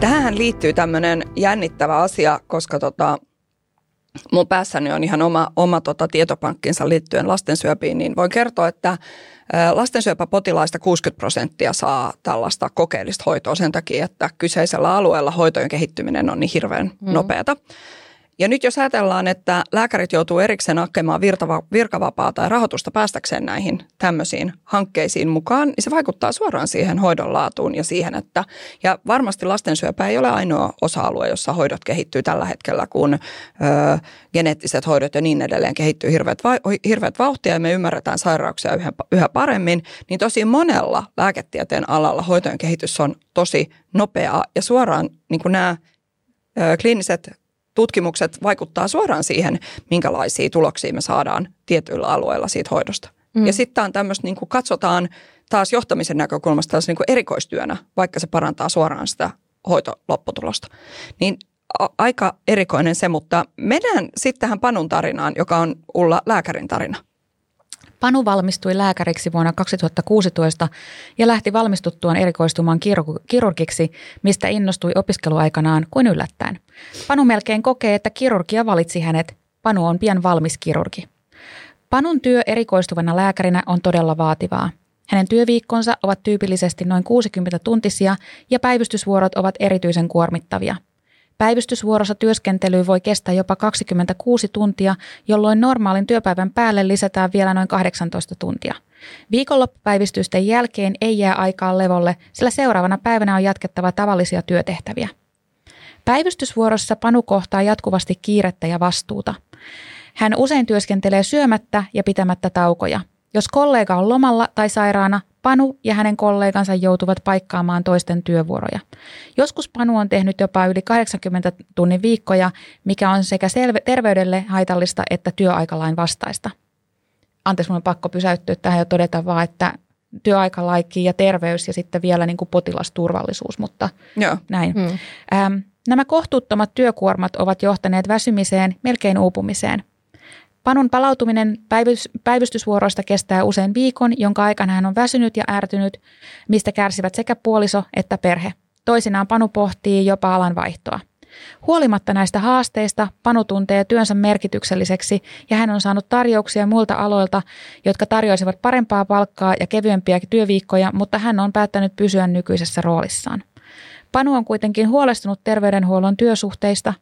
Tähän liittyy tämmöinen jännittävä asia, koska tota, mun päässäni on ihan oma, oma tota, tietopankkinsa liittyen lastensyöpiin, niin voin kertoa, että lastensyöpäpotilaista 60 prosenttia saa tällaista kokeellista hoitoa sen takia, että kyseisellä alueella hoitojen kehittyminen on niin hirveän mm. nopeata. Ja nyt jos ajatellaan, että lääkärit joutuu erikseen hakemaan virkavapaa tai rahoitusta päästäkseen näihin tämmöisiin hankkeisiin mukaan, niin se vaikuttaa suoraan siihen hoidon laatuun ja siihen, että ja varmasti lastensyöpä ei ole ainoa osa-alue, jossa hoidot kehittyy tällä hetkellä, kun ö, geneettiset hoidot ja niin edelleen kehittyy hirveät, va, hirveät vauhtia ja me ymmärretään sairauksia yhä, yhä paremmin, niin tosi monella lääketieteen alalla hoitojen kehitys on tosi nopeaa. Ja suoraan niin kuin nämä kliiniset tutkimukset vaikuttaa suoraan siihen, minkälaisia tuloksia me saadaan tietyillä alueilla siitä hoidosta. Mm. Ja sitten on tämmöistä, niin kuin katsotaan taas johtamisen näkökulmasta taas niin kuin erikoistyönä, vaikka se parantaa suoraan sitä hoitolopputulosta. Niin a- aika erikoinen se, mutta mennään sitten tähän Panun tarinaan, joka on Ulla lääkärin tarina. Panu valmistui lääkäriksi vuonna 2016 ja lähti valmistuttuaan erikoistumaan kirurgiksi, mistä innostui opiskeluaikanaan kuin yllättäen. Panu melkein kokee, että kirurgia valitsi hänet. Panu on pian valmis kirurgi. Panun työ erikoistuvana lääkärinä on todella vaativaa. Hänen työviikkonsa ovat tyypillisesti noin 60 tuntisia ja päivystysvuorot ovat erityisen kuormittavia – Päivystysvuorossa työskentely voi kestää jopa 26 tuntia, jolloin normaalin työpäivän päälle lisätään vielä noin 18 tuntia. Viikonloppupäivystysten jälkeen ei jää aikaa levolle, sillä seuraavana päivänä on jatkettava tavallisia työtehtäviä. Päivystysvuorossa Panu kohtaa jatkuvasti kiirettä ja vastuuta. Hän usein työskentelee syömättä ja pitämättä taukoja. Jos kollega on lomalla tai sairaana, Panu ja hänen kollegansa joutuvat paikkaamaan toisten työvuoroja. Joskus Panu on tehnyt jopa yli 80 tunnin viikkoja, mikä on sekä selve- terveydelle haitallista että työaikalain vastaista. Anteeksi, minun on pakko pysäyttyä tähän ja todeta vaan, että työaikalaikki ja terveys ja sitten vielä niin kuin potilasturvallisuus, mutta Joo. näin. Hmm. Ähm, nämä kohtuuttomat työkuormat ovat johtaneet väsymiseen, melkein uupumiseen. Panun palautuminen päivys, päivystysvuoroista kestää usein viikon, jonka aikana hän on väsynyt ja ärtynyt, mistä kärsivät sekä puoliso että perhe. Toisinaan Panu pohtii jopa alan vaihtoa. Huolimatta näistä haasteista Panu tuntee työnsä merkitykselliseksi ja hän on saanut tarjouksia muilta aloilta, jotka tarjoisivat parempaa palkkaa ja kevyempiä työviikkoja, mutta hän on päättänyt pysyä nykyisessä roolissaan. Panu on kuitenkin huolestunut terveydenhuollon työsuhteista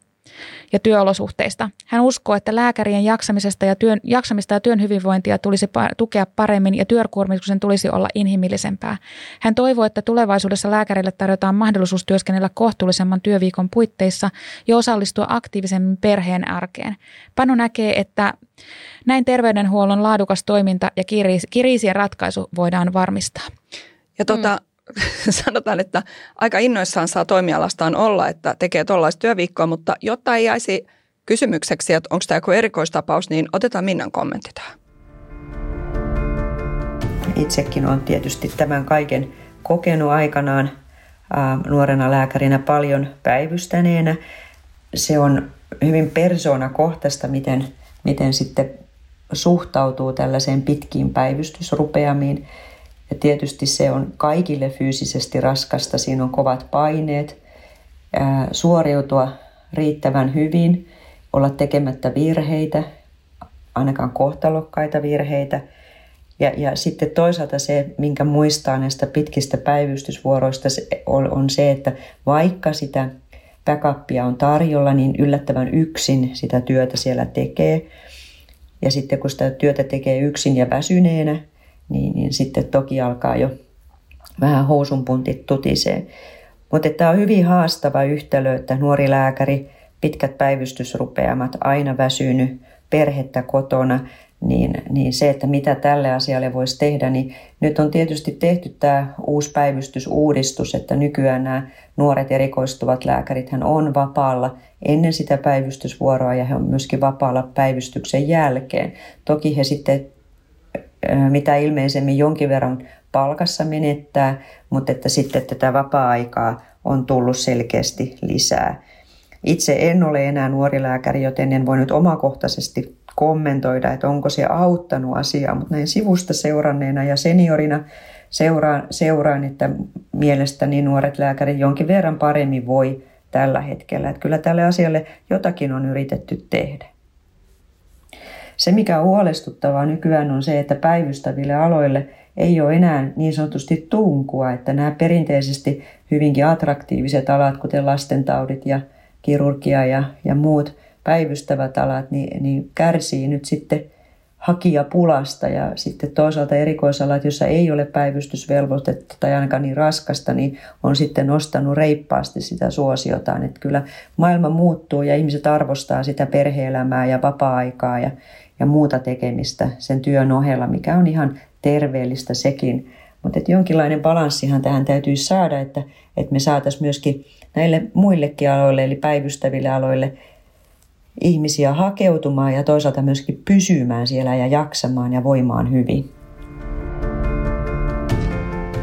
ja työolosuhteista. Hän uskoo, että lääkärien jaksamisesta ja työn, jaksamista ja työn hyvinvointia tulisi pa- tukea paremmin ja työkuormituksen tulisi olla inhimillisempää. Hän toivoo, että tulevaisuudessa lääkärille tarjotaan mahdollisuus työskennellä kohtuullisemman työviikon puitteissa ja osallistua aktiivisemmin perheen arkeen. Panu näkee, että näin terveydenhuollon laadukas toiminta ja kriisien ratkaisu voidaan varmistaa. Ja tota, mm sanotaan, että aika innoissaan saa toimialastaan olla, että tekee tuollaista työviikkoa, mutta jotta ei jäisi kysymykseksi, että onko tämä joku erikoistapaus, niin otetaan Minnan kommentti tähän. Itsekin on tietysti tämän kaiken kokenut aikanaan nuorena lääkärinä paljon päivystäneenä. Se on hyvin persoonakohtaista, miten, miten sitten suhtautuu tällaiseen pitkiin päivystysrupeamiin. Ja tietysti se on kaikille fyysisesti raskasta, siinä on kovat paineet, ää, suoriutua riittävän hyvin, olla tekemättä virheitä, ainakaan kohtalokkaita virheitä. Ja, ja sitten toisaalta se, minkä muistaa näistä pitkistä päivystysvuoroista, on se, että vaikka sitä backupia on tarjolla, niin yllättävän yksin sitä työtä siellä tekee. Ja sitten kun sitä työtä tekee yksin ja väsyneenä, niin, niin sitten toki alkaa jo vähän housunpuntit tutisee. Mutta tämä on hyvin haastava yhtälö, että nuori lääkäri, pitkät päivystysrupeamat, aina väsynyt, perhettä kotona, niin, niin se, että mitä tälle asialle voisi tehdä, niin nyt on tietysti tehty tämä uusi päivystysuudistus, että nykyään nämä nuoret erikoistuvat lääkärit hän on vapaalla ennen sitä päivystysvuoroa ja he on myöskin vapaalla päivystyksen jälkeen. Toki he sitten mitä ilmeisemmin jonkin verran palkassa menettää, mutta että sitten tätä vapaa-aikaa on tullut selkeästi lisää. Itse en ole enää nuori lääkäri, joten en voi nyt omakohtaisesti kommentoida, että onko se auttanut asiaa, mutta näin sivusta seuranneena ja seniorina seuraan, seuraan että mielestäni nuoret lääkärit jonkin verran paremmin voi tällä hetkellä. Että kyllä tälle asialle jotakin on yritetty tehdä. Se, mikä on huolestuttavaa nykyään on se, että päivystäville aloille ei ole enää niin sanotusti tunkua, että nämä perinteisesti hyvinkin attraktiiviset alat, kuten lastentaudit ja kirurgia ja, ja muut päivystävät alat, niin, niin kärsii nyt sitten hakijapulasta ja sitten toisaalta erikoisalat, joissa ei ole päivystysvelvoitetta tai ainakaan niin raskasta, niin on sitten nostanut reippaasti sitä suosiotaan. Että kyllä maailma muuttuu ja ihmiset arvostaa sitä perheelämää ja vapaa-aikaa ja, ja muuta tekemistä sen työn ohella, mikä on ihan terveellistä sekin. Mutta jonkinlainen balanssihan tähän täytyy saada, että, että me saataisiin myöskin näille muillekin aloille, eli päivystäville aloille, ihmisiä hakeutumaan ja toisaalta myöskin pysymään siellä ja jaksamaan ja voimaan hyvin.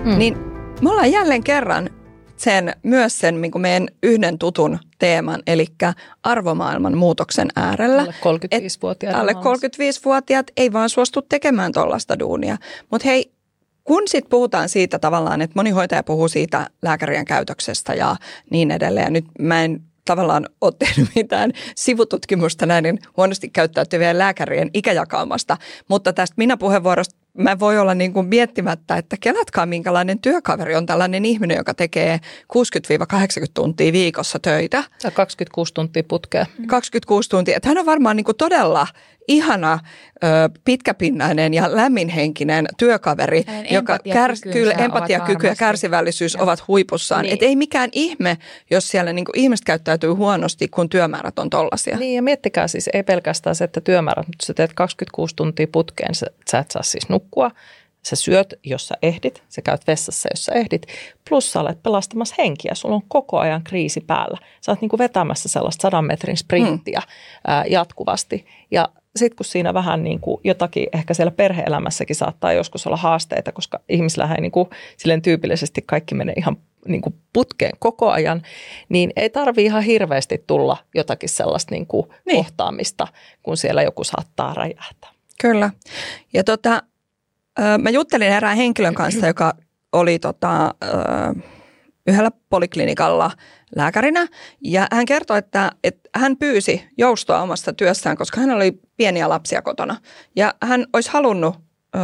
Mm. Niin me ollaan jälleen kerran sen, myös sen niin meidän yhden tutun teeman, eli arvomaailman muutoksen äärellä. Alle 35-vuotiaat. Alle 35-vuotiaat ei vaan suostu tekemään tuollaista duunia. Mutta hei, kun sitten puhutaan siitä tavallaan, että moni hoitaja puhuu siitä lääkärien käytöksestä ja niin edelleen. Nyt mä en tavallaan ole tehnyt mitään sivututkimusta näiden huonosti käyttäytyvien lääkärien ikäjakaumasta, mutta tästä minä puheenvuorosta mä voi olla niin kuin miettimättä, että kelatkaa minkälainen työkaveri on tällainen ihminen, joka tekee 60-80 tuntia viikossa töitä. Ja 26 tuntia putkea. 26 tuntia. Että hän on varmaan niin kuin todella ihana, pitkäpinnainen ja lämminhenkinen työkaveri, Hänen joka kärs, kyllä empatiakyky ja kärsivällisyys Joo. ovat huipussaan. Niin. Et ei mikään ihme, jos siellä niin kuin ihmiset käyttäytyy huonosti, kun työmäärät on tollaisia. Niin ja miettikää siis, ei pelkästään se, että työmäärät, mutta sä teet 26 tuntia putkeen, sä, sä et saa siis nukkua, sä syöt, jos sä ehdit, sä käyt vessassa, jos sä ehdit, plus sä olet pelastamassa henkiä, sulla on koko ajan kriisi päällä. Sä oot niin kuin vetämässä sellaista sadan metrin sprinttiä mm. ää, jatkuvasti ja sitten kun siinä vähän niin kuin jotakin, ehkä siellä perheelämässäkin saattaa joskus olla haasteita, koska ihmisillä ei niin kuin, silleen tyypillisesti kaikki menee ihan niin kuin putkeen koko ajan, niin ei tarvi ihan hirveästi tulla jotakin sellaista niin kuin niin. kohtaamista, kun siellä joku saattaa räjähtää. Kyllä. Ja tota, mä juttelin erään henkilön kanssa, joka oli tota, yhdellä poliklinikalla lääkärinä. Ja hän kertoi, että, että hän pyysi joustoa omasta työssään, koska hän oli pieniä lapsia kotona. Ja hän olisi halunnut ö,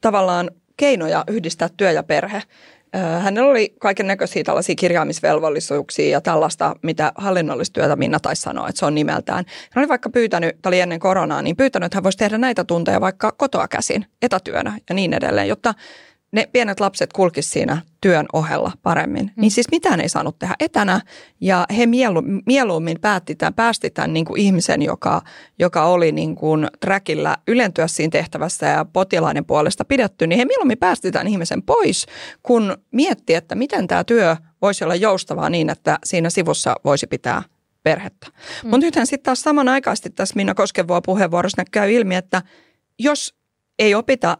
tavallaan keinoja yhdistää työ ja perhe. Hänellä oli kaiken näköisiä tällaisia kirjaamisvelvollisuuksia ja tällaista, mitä hallinnollista työtä Minna taisi sanoa, että se on nimeltään. Hän oli vaikka pyytänyt, tämä oli ennen koronaa, niin pyytänyt, että hän voisi tehdä näitä tunteja vaikka kotoa käsin, etätyönä ja niin edelleen, jotta ne pienet lapset kulkis siinä työn ohella paremmin. Mm. Niin siis mitään ei saanut tehdä etänä ja he mielu, mieluummin päätti tämän, päästi tämän niin kuin ihmisen, joka, joka oli niin kuin trackillä ylentyä siinä tehtävässä ja potilaiden puolesta pidetty, niin he mieluummin päästi tämän ihmisen pois, kun mietti, että miten tämä työ voisi olla joustavaa niin, että siinä sivussa voisi pitää perhettä. Mm. Mutta nythän sitten taas samanaikaisesti tässä Minna Koskevua puheenvuorossa käy ilmi, että jos ei opita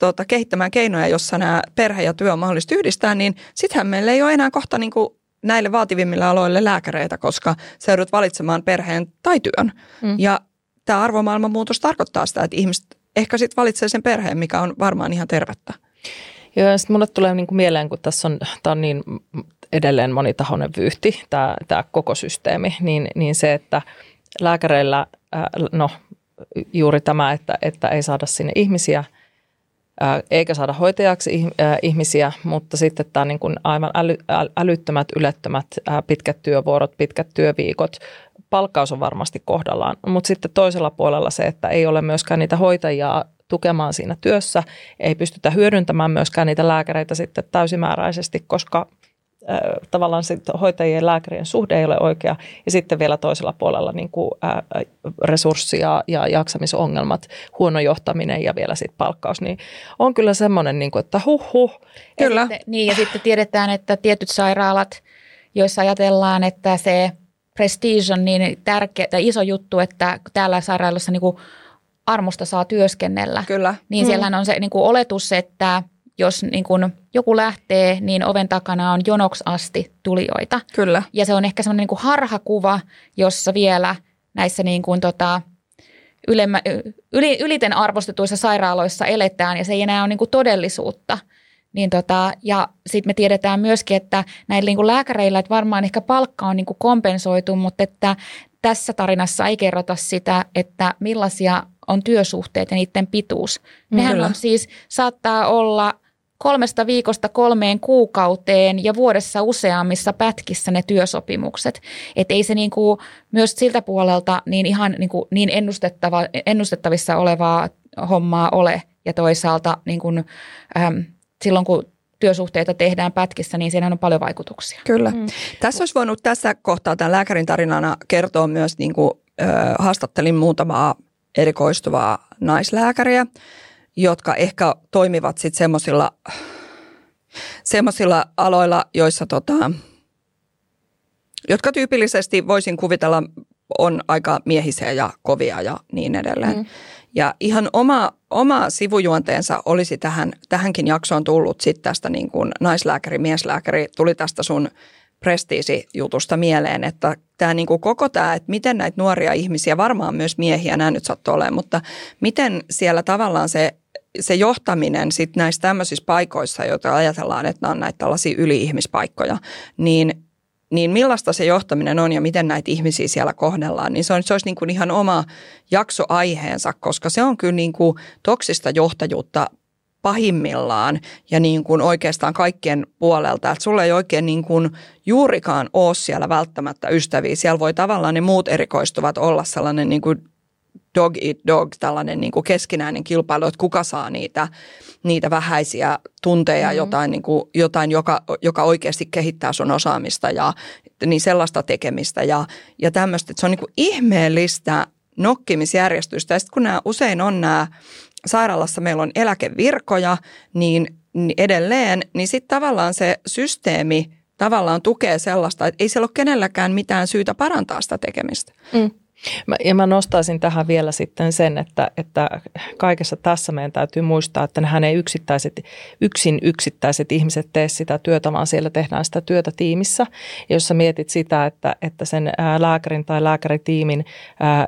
tota, kehittämään keinoja, jossa nämä perhe ja työ on mahdollista yhdistää, niin sittenhän meillä ei ole enää kohta niin kuin näille vaativimmille aloille lääkäreitä, koska sä joudut valitsemaan perheen tai työn. Mm. Ja tämä arvomaailman muutos tarkoittaa sitä, että ihmiset ehkä sitten valitsee sen perheen, mikä on varmaan ihan tervettä. Joo, ja sitten mulle tulee niinku mieleen, kun tässä on, tämä on niin edelleen monitahoinen vyyhti, tämä, koko systeemi, niin, niin se, että lääkäreillä, no juuri tämä, että, että ei saada sinne ihmisiä – eikä saada hoitajaksi ihmisiä, mutta sitten tämä niin kuin aivan äly, älyttömät, ylettömät, pitkät työvuorot, pitkät työviikot, palkkaus on varmasti kohdallaan. Mutta sitten toisella puolella se, että ei ole myöskään niitä hoitajia tukemaan siinä työssä, ei pystytä hyödyntämään myöskään niitä lääkäreitä sitten täysimääräisesti, koska tavallaan se hoitajien ja lääkärien suhde ei ole oikea. Ja sitten vielä toisella puolella niin kuin, ää, resurssia ja jaksamisongelmat, huono johtaminen ja vielä sitten palkkaus. Niin on kyllä semmoinen, niin kuin, että huh huh. Kyllä. Ja sitten, niin ja sitten tiedetään, että tietyt sairaalat, joissa ajatellaan, että se prestige on niin tärkeä tai iso juttu, että täällä sairaalassa niin kuin armosta saa työskennellä. Kyllä. Niin mm. on se niin kuin oletus, että – jos niin kun joku lähtee, niin oven takana on jonoksi asti tulijoita. Kyllä. Ja se on ehkä semmoinen niin harhakuva, jossa vielä näissä niin kuin tota, ylemmä, yli, yliten arvostetuissa sairaaloissa eletään ja se ei enää ole niin kuin todellisuutta. Niin tota, ja sitten me tiedetään myöskin, että näillä niin kuin lääkäreillä, että varmaan ehkä palkka on niin kuin kompensoitu, mutta että tässä tarinassa ei kerrota sitä, että millaisia on työsuhteet ja niiden pituus. Nehän Kyllä. on siis, saattaa olla kolmesta viikosta kolmeen kuukauteen ja vuodessa useammissa pätkissä ne työsopimukset. Että ei se niinku, myös siltä puolelta niin ihan niinku, niin ennustettava, ennustettavissa olevaa hommaa ole. Ja toisaalta niin kun, äm, silloin kun työsuhteita tehdään pätkissä, niin siinä on paljon vaikutuksia. Kyllä. Mm. Tässä olisi voinut tässä kohtaa tämän lääkärin tarinana kertoa myös, niin kuin, ö, haastattelin muutamaa erikoistuvaa naislääkäriä, jotka ehkä toimivat sitten semmoisilla semmoisilla aloilla, joissa tota, jotka tyypillisesti voisin kuvitella on aika miehisiä ja kovia ja niin edelleen. Mm. Ja ihan oma, oma sivujuonteensa olisi tähän, tähänkin jaksoon tullut sitten tästä niin kuin naislääkäri, mieslääkäri, tuli tästä sun prestiisijutusta mieleen, että tämä niin kuin koko tämä, että miten näitä nuoria ihmisiä, varmaan myös miehiä, nämä nyt sattuu olemaan, mutta miten siellä tavallaan se se johtaminen sit näissä tämmöisissä paikoissa, joita ajatellaan, että nämä on näitä tällaisia yli-ihmispaikkoja, niin, niin millaista se johtaminen on ja miten näitä ihmisiä siellä kohdellaan, niin se, on, se olisi niin kuin ihan oma jaksoaiheensa, koska se on kyllä niin kuin toksista johtajuutta pahimmillaan ja niin kuin oikeastaan kaikkien puolelta, että sulla ei oikein niin kuin juurikaan ole siellä välttämättä ystäviä. Siellä voi tavallaan ne muut erikoistuvat olla sellainen niin kuin dog eat dog, tällainen niin kuin keskinäinen kilpailu, että kuka saa niitä, niitä vähäisiä tunteja, mm-hmm. jotain, niin kuin, jotain joka, joka oikeasti kehittää sun osaamista ja niin sellaista tekemistä ja, ja tämmöistä. Että se on niin kuin ihmeellistä nokkimisjärjestystä. Ja sitten kun nämä usein on nämä, sairaalassa meillä on eläkevirkoja, niin, niin edelleen, niin sitten tavallaan se systeemi tavallaan tukee sellaista, että ei siellä ole kenelläkään mitään syytä parantaa sitä tekemistä. Mm. Ja mä nostaisin tähän vielä sitten sen, että, että kaikessa tässä meidän täytyy muistaa, että nehän ei yksittäiset, yksin yksittäiset ihmiset tee sitä työtä, vaan siellä tehdään sitä työtä tiimissä. Ja jos sä mietit sitä, että, että sen lääkärin tai lääkäritiimin,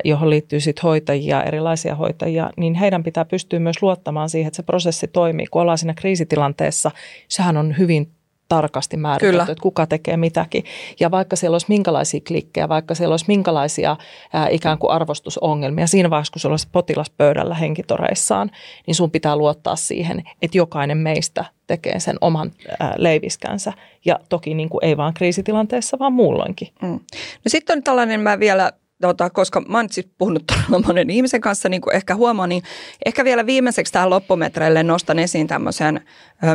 johon liittyy sitten hoitajia, erilaisia hoitajia, niin heidän pitää pystyä myös luottamaan siihen, että se prosessi toimii. Kun ollaan siinä kriisitilanteessa, sehän on hyvin tarkasti määritelty, Kyllä. että kuka tekee mitäkin. Ja vaikka siellä olisi minkälaisia klikkejä, vaikka siellä olisi minkälaisia ää, ikään kuin arvostusongelmia, siinä vaiheessa kun sulla olisi potilas pöydällä henkitoreissaan, niin sun pitää luottaa siihen, että jokainen meistä tekee sen oman ää, leiviskänsä. Ja toki niin kuin ei vaan kriisitilanteessa, vaan muulloinkin. Mm. No sitten on tällainen, mä vielä tota, koska mä oon siis puhunut todella monen ihmisen kanssa, niin kuin ehkä huomaa, niin ehkä vielä viimeiseksi tähän loppumetreille nostan esiin tämmöisen,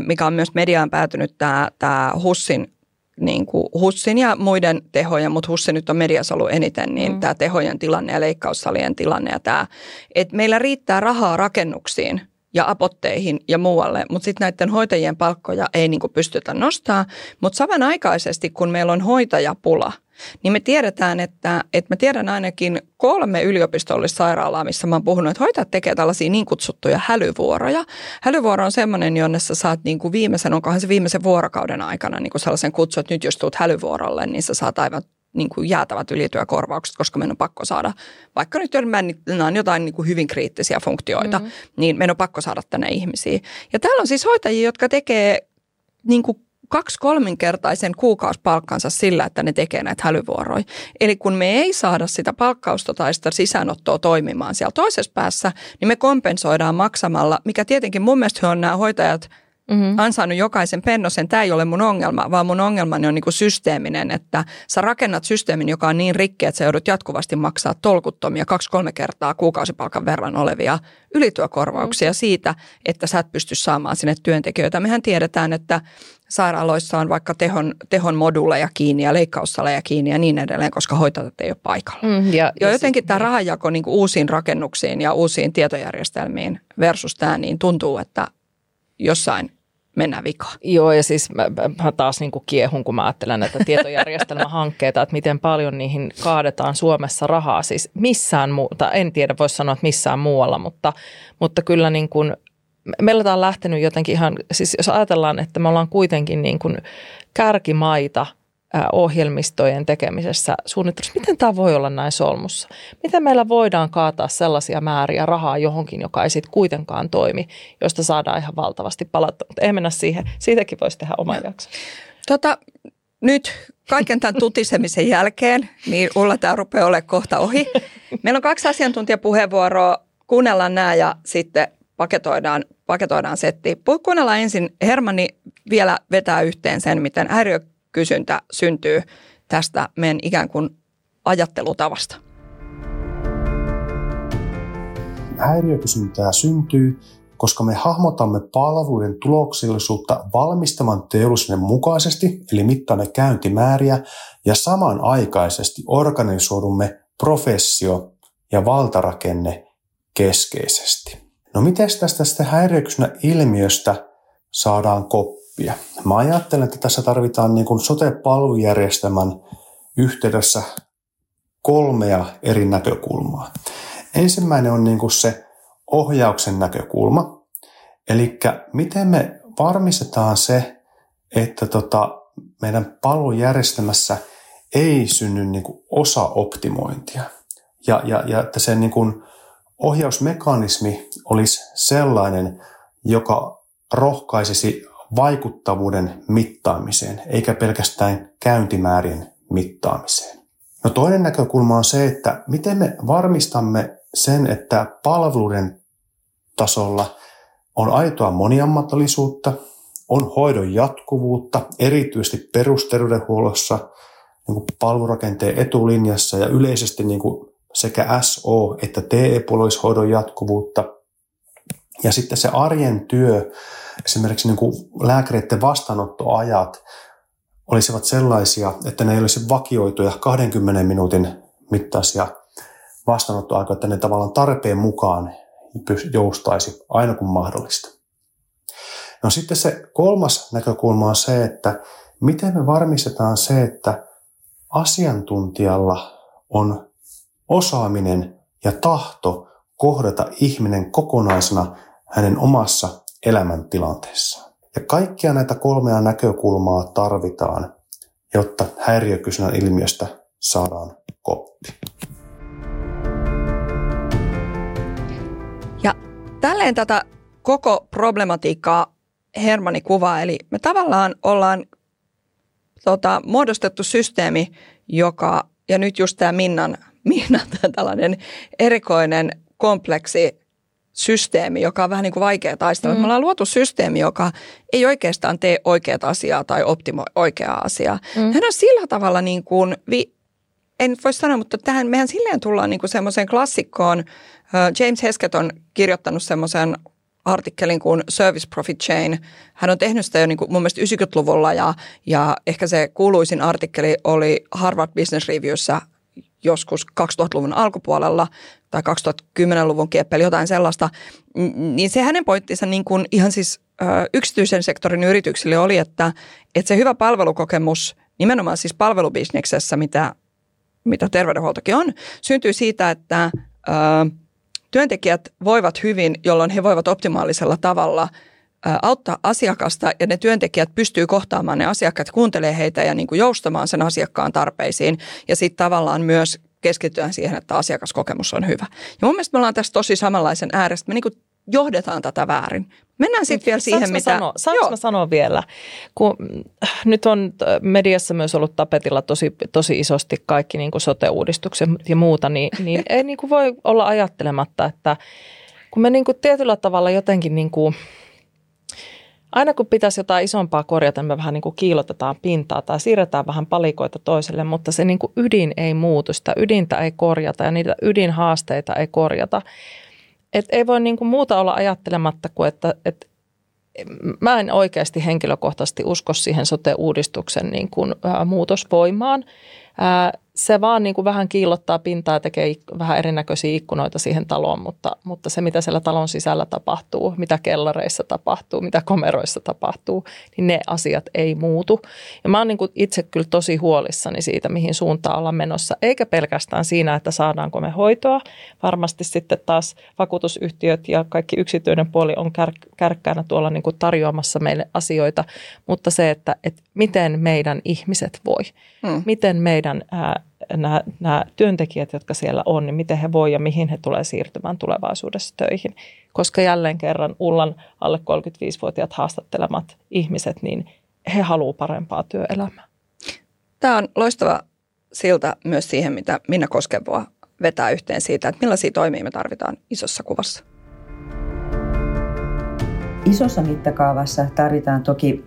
mikä on myös mediaan päätynyt, tämä, tämä HUSSin niin kuin HUSSin ja muiden tehojen, mutta HUSSin nyt on mediassa ollut eniten, niin mm. tämä tehojen tilanne ja leikkaussalien tilanne ja tämä, että meillä riittää rahaa rakennuksiin ja apotteihin ja muualle, mutta sitten näiden hoitajien palkkoja ei niin kuin pystytä nostaa, mutta samanaikaisesti kun meillä on hoitajapula – niin me tiedetään, että, että mä tiedän ainakin kolme yliopistollista sairaalaa, missä mä oon puhunut, että hoitajat tekee tällaisia niin kutsuttuja hälyvuoroja. Hälyvuoro on semmoinen, jonne sä saat niin kuin viimeisen, onkohan se viimeisen vuorokauden aikana niin kuin sellaisen kutsu, että nyt jos tuut hälyvuorolle, niin sä saat aivan niin kuin jäätävät ylityökorvaukset, koska meidän on pakko saada, vaikka nyt on jotain niin kuin hyvin kriittisiä funktioita, mm-hmm. niin meidän on pakko saada tänne ihmisiä. Ja täällä on siis hoitajia, jotka tekee niin kuin kaksi kolminkertaisen kuukausipalkkansa sillä, että ne tekee näitä hälyvuoroja. Eli kun me ei saada sitä palkkausta tai sitä sisäänottoa toimimaan siellä toisessa päässä, niin me kompensoidaan maksamalla, mikä tietenkin mun mielestä on nämä hoitajat – mm-hmm. ansainnut jokaisen pennosen. Tämä ei ole mun ongelma, vaan mun ongelmani on niin kuin systeeminen, että sä rakennat systeemin, joka on niin rikki, että sä joudut jatkuvasti maksaa tolkuttomia kaksi-kolme kertaa kuukausipalkan verran olevia ylityökorvauksia mm-hmm. siitä, että sä et pysty saamaan sinne työntekijöitä. Mehän tiedetään, että sairaaloissa on vaikka tehon, tehon moduleja kiinni ja leikkaussaleja kiinni ja niin edelleen, koska hoitajat ei ole paikalla. Mm, ja, ja jotenkin tämä niin. rahanjako niin uusiin rakennuksiin ja uusiin tietojärjestelmiin versus tämä, niin tuntuu, että jossain mennä vikaan. Joo, ja siis mä, mä taas niin kuin kiehun, kun mä ajattelen näitä tietojärjestelmähankkeita, että miten paljon niihin kaadetaan Suomessa rahaa. Siis missään muuta, en tiedä, voisi sanoa, että missään muualla, mutta, mutta kyllä niin kuin, meillä on lähtenyt jotenkin ihan, siis jos ajatellaan, että me ollaan kuitenkin niin kuin kärkimaita – ohjelmistojen tekemisessä suunnittelussa. Miten tämä voi olla näin solmussa? Miten meillä voidaan kaataa sellaisia määriä rahaa johonkin, joka ei sitten kuitenkaan toimi, josta saadaan ihan valtavasti palautta. Mutta ei mennä siihen. Siitäkin voisi tehdä oma jakso. Tota, nyt kaiken tämän tutisemisen jälkeen, niin Ulla tämä rupeaa olemaan kohta ohi. Meillä on kaksi asiantuntijapuheenvuoroa. Kuunnellaan nämä ja sitten paketoidaan, paketoidaan setti. Kuunnellaan ensin. Hermanni vielä vetää yhteen sen, miten häiriö kysyntä syntyy tästä meidän ikään kuin ajattelutavasta. Häiriökysyntää syntyy, koska me hahmotamme palveluiden tuloksellisuutta valmistavan teollisuuden mukaisesti, eli mittaamme käyntimääriä, ja samanaikaisesti organisoidumme professio- ja valtarakenne keskeisesti. No miten tästä, tästä häiriökysynnän ilmiöstä saadaan koppi? Oppia. Mä ajattelen, että tässä tarvitaan niin kuin sote-palvelujärjestelmän yhteydessä kolmea eri näkökulmaa. Ensimmäinen on niin kuin se ohjauksen näkökulma, eli miten me varmistetaan se, että tota, meidän palvelujärjestelmässä ei synny niin kuin osa-optimointia. Ja, ja, ja että se niin kuin ohjausmekanismi olisi sellainen, joka rohkaisisi vaikuttavuuden mittaamiseen, eikä pelkästään käyntimäärien mittaamiseen. No toinen näkökulma on se, että miten me varmistamme sen, että palveluiden tasolla on aitoa moniammatillisuutta, on hoidon jatkuvuutta, erityisesti perusterveydenhuollossa, niin kuin palvelurakenteen etulinjassa ja yleisesti niin kuin sekä SO- että TE-puolishoidon jatkuvuutta. Ja sitten se arjen työ, esimerkiksi niin kuin lääkäreiden vastaanottoajat olisivat sellaisia, että ne ei olisi vakioituja 20 minuutin mittaisia vastaanottoaikoja, että ne tavallaan tarpeen mukaan joustaisi aina kun mahdollista. No sitten se kolmas näkökulma on se, että miten me varmistetaan se, että asiantuntijalla on osaaminen ja tahto kohdata ihminen kokonaisena hänen omassa elämäntilanteessaan. Ja kaikkia näitä kolmea näkökulmaa tarvitaan, jotta häiriökysynnän ilmiöstä saadaan koppi. Ja tälleen tätä koko problematiikkaa Hermani kuvaa, eli me tavallaan ollaan tota, muodostettu systeemi, joka, ja nyt just tämä Minnan, Minnan tällainen erikoinen kompleksi systeemi, joka on vähän niin kuin vaikea taistella. Mm. Me ollaan luotu systeemi, joka ei oikeastaan tee oikeat asiaa tai optimoi oikeaa asiaa. Mm. Hän on sillä tavalla niin kuin, vi, en voi sanoa, mutta tähän mehän silleen tullaan niin kuin semmoiseen klassikkoon. James Heskett on kirjoittanut semmoisen artikkelin kuin Service Profit Chain. Hän on tehnyt sitä jo niin kuin mun mielestä 90-luvulla ja, ja ehkä se kuuluisin artikkeli oli Harvard Business Reviewssä joskus 2000-luvun alkupuolella tai 2010-luvun kieppeli, jotain sellaista, niin se hänen pointtinsa niin kuin ihan siis yksityisen sektorin yrityksille oli, että, että se hyvä palvelukokemus nimenomaan siis palvelubisneksessä, mitä, mitä terveydenhuoltokin on, syntyy siitä, että ö, työntekijät voivat hyvin, jolloin he voivat optimaalisella tavalla auttaa asiakasta ja ne työntekijät pystyy kohtaamaan ne asiakkaat, kuuntelee heitä ja niin kuin joustamaan sen asiakkaan tarpeisiin ja sitten tavallaan myös keskitytään siihen, että asiakaskokemus on hyvä. Ja mun mielestä me ollaan tässä tosi samanlaisen äärestä. Me niin kuin johdetaan tätä väärin. Mennään sitten vielä siihen, saanko mitä... Sanoa, saanko mä sanoa vielä? Kun nyt on mediassa myös ollut tapetilla tosi, tosi isosti kaikki niin kuin sote-uudistukset ja muuta, niin, niin ei niin kuin voi olla ajattelematta, että kun me niin kuin tietyllä tavalla jotenkin niin kuin – aina kun pitäisi jotain isompaa korjata, me vähän niin kuin kiilotetaan pintaa tai siirretään vähän palikoita toiselle, mutta se niin kuin ydin ei muutu, sitä ydintä ei korjata ja niitä ydinhaasteita ei korjata. Et ei voi niin kuin muuta olla ajattelematta kuin, että, että mä en oikeasti henkilökohtaisesti usko siihen sote-uudistuksen niin kuin, ää, muutosvoimaan. Ää, se vaan niin kuin vähän kiillottaa pintaa ja tekee vähän erinäköisiä ikkunoita siihen taloon, mutta, mutta se mitä siellä talon sisällä tapahtuu, mitä kellareissa tapahtuu, mitä komeroissa tapahtuu, niin ne asiat ei muutu. Ja mä oon niin kuin itse kyllä tosi huolissani siitä, mihin suuntaan ollaan menossa, eikä pelkästään siinä, että saadaanko me hoitoa. Varmasti sitten taas vakuutusyhtiöt ja kaikki yksityinen puoli on kär, kärkkäänä tuolla niin kuin tarjoamassa meille asioita, mutta se, että, että miten meidän ihmiset voi, hmm. miten meidän ää, nämä, nämä työntekijät, jotka siellä on, niin miten he voi ja mihin he tulee siirtymään tulevaisuudessa töihin. Koska jälleen kerran Ullan alle 35-vuotiaat haastattelemat ihmiset, niin he haluavat parempaa työelämää. Tämä on loistava silta myös siihen, mitä Minna Koskevoa vetää yhteen siitä, että millaisia toimia me tarvitaan isossa kuvassa. Isossa mittakaavassa tarvitaan toki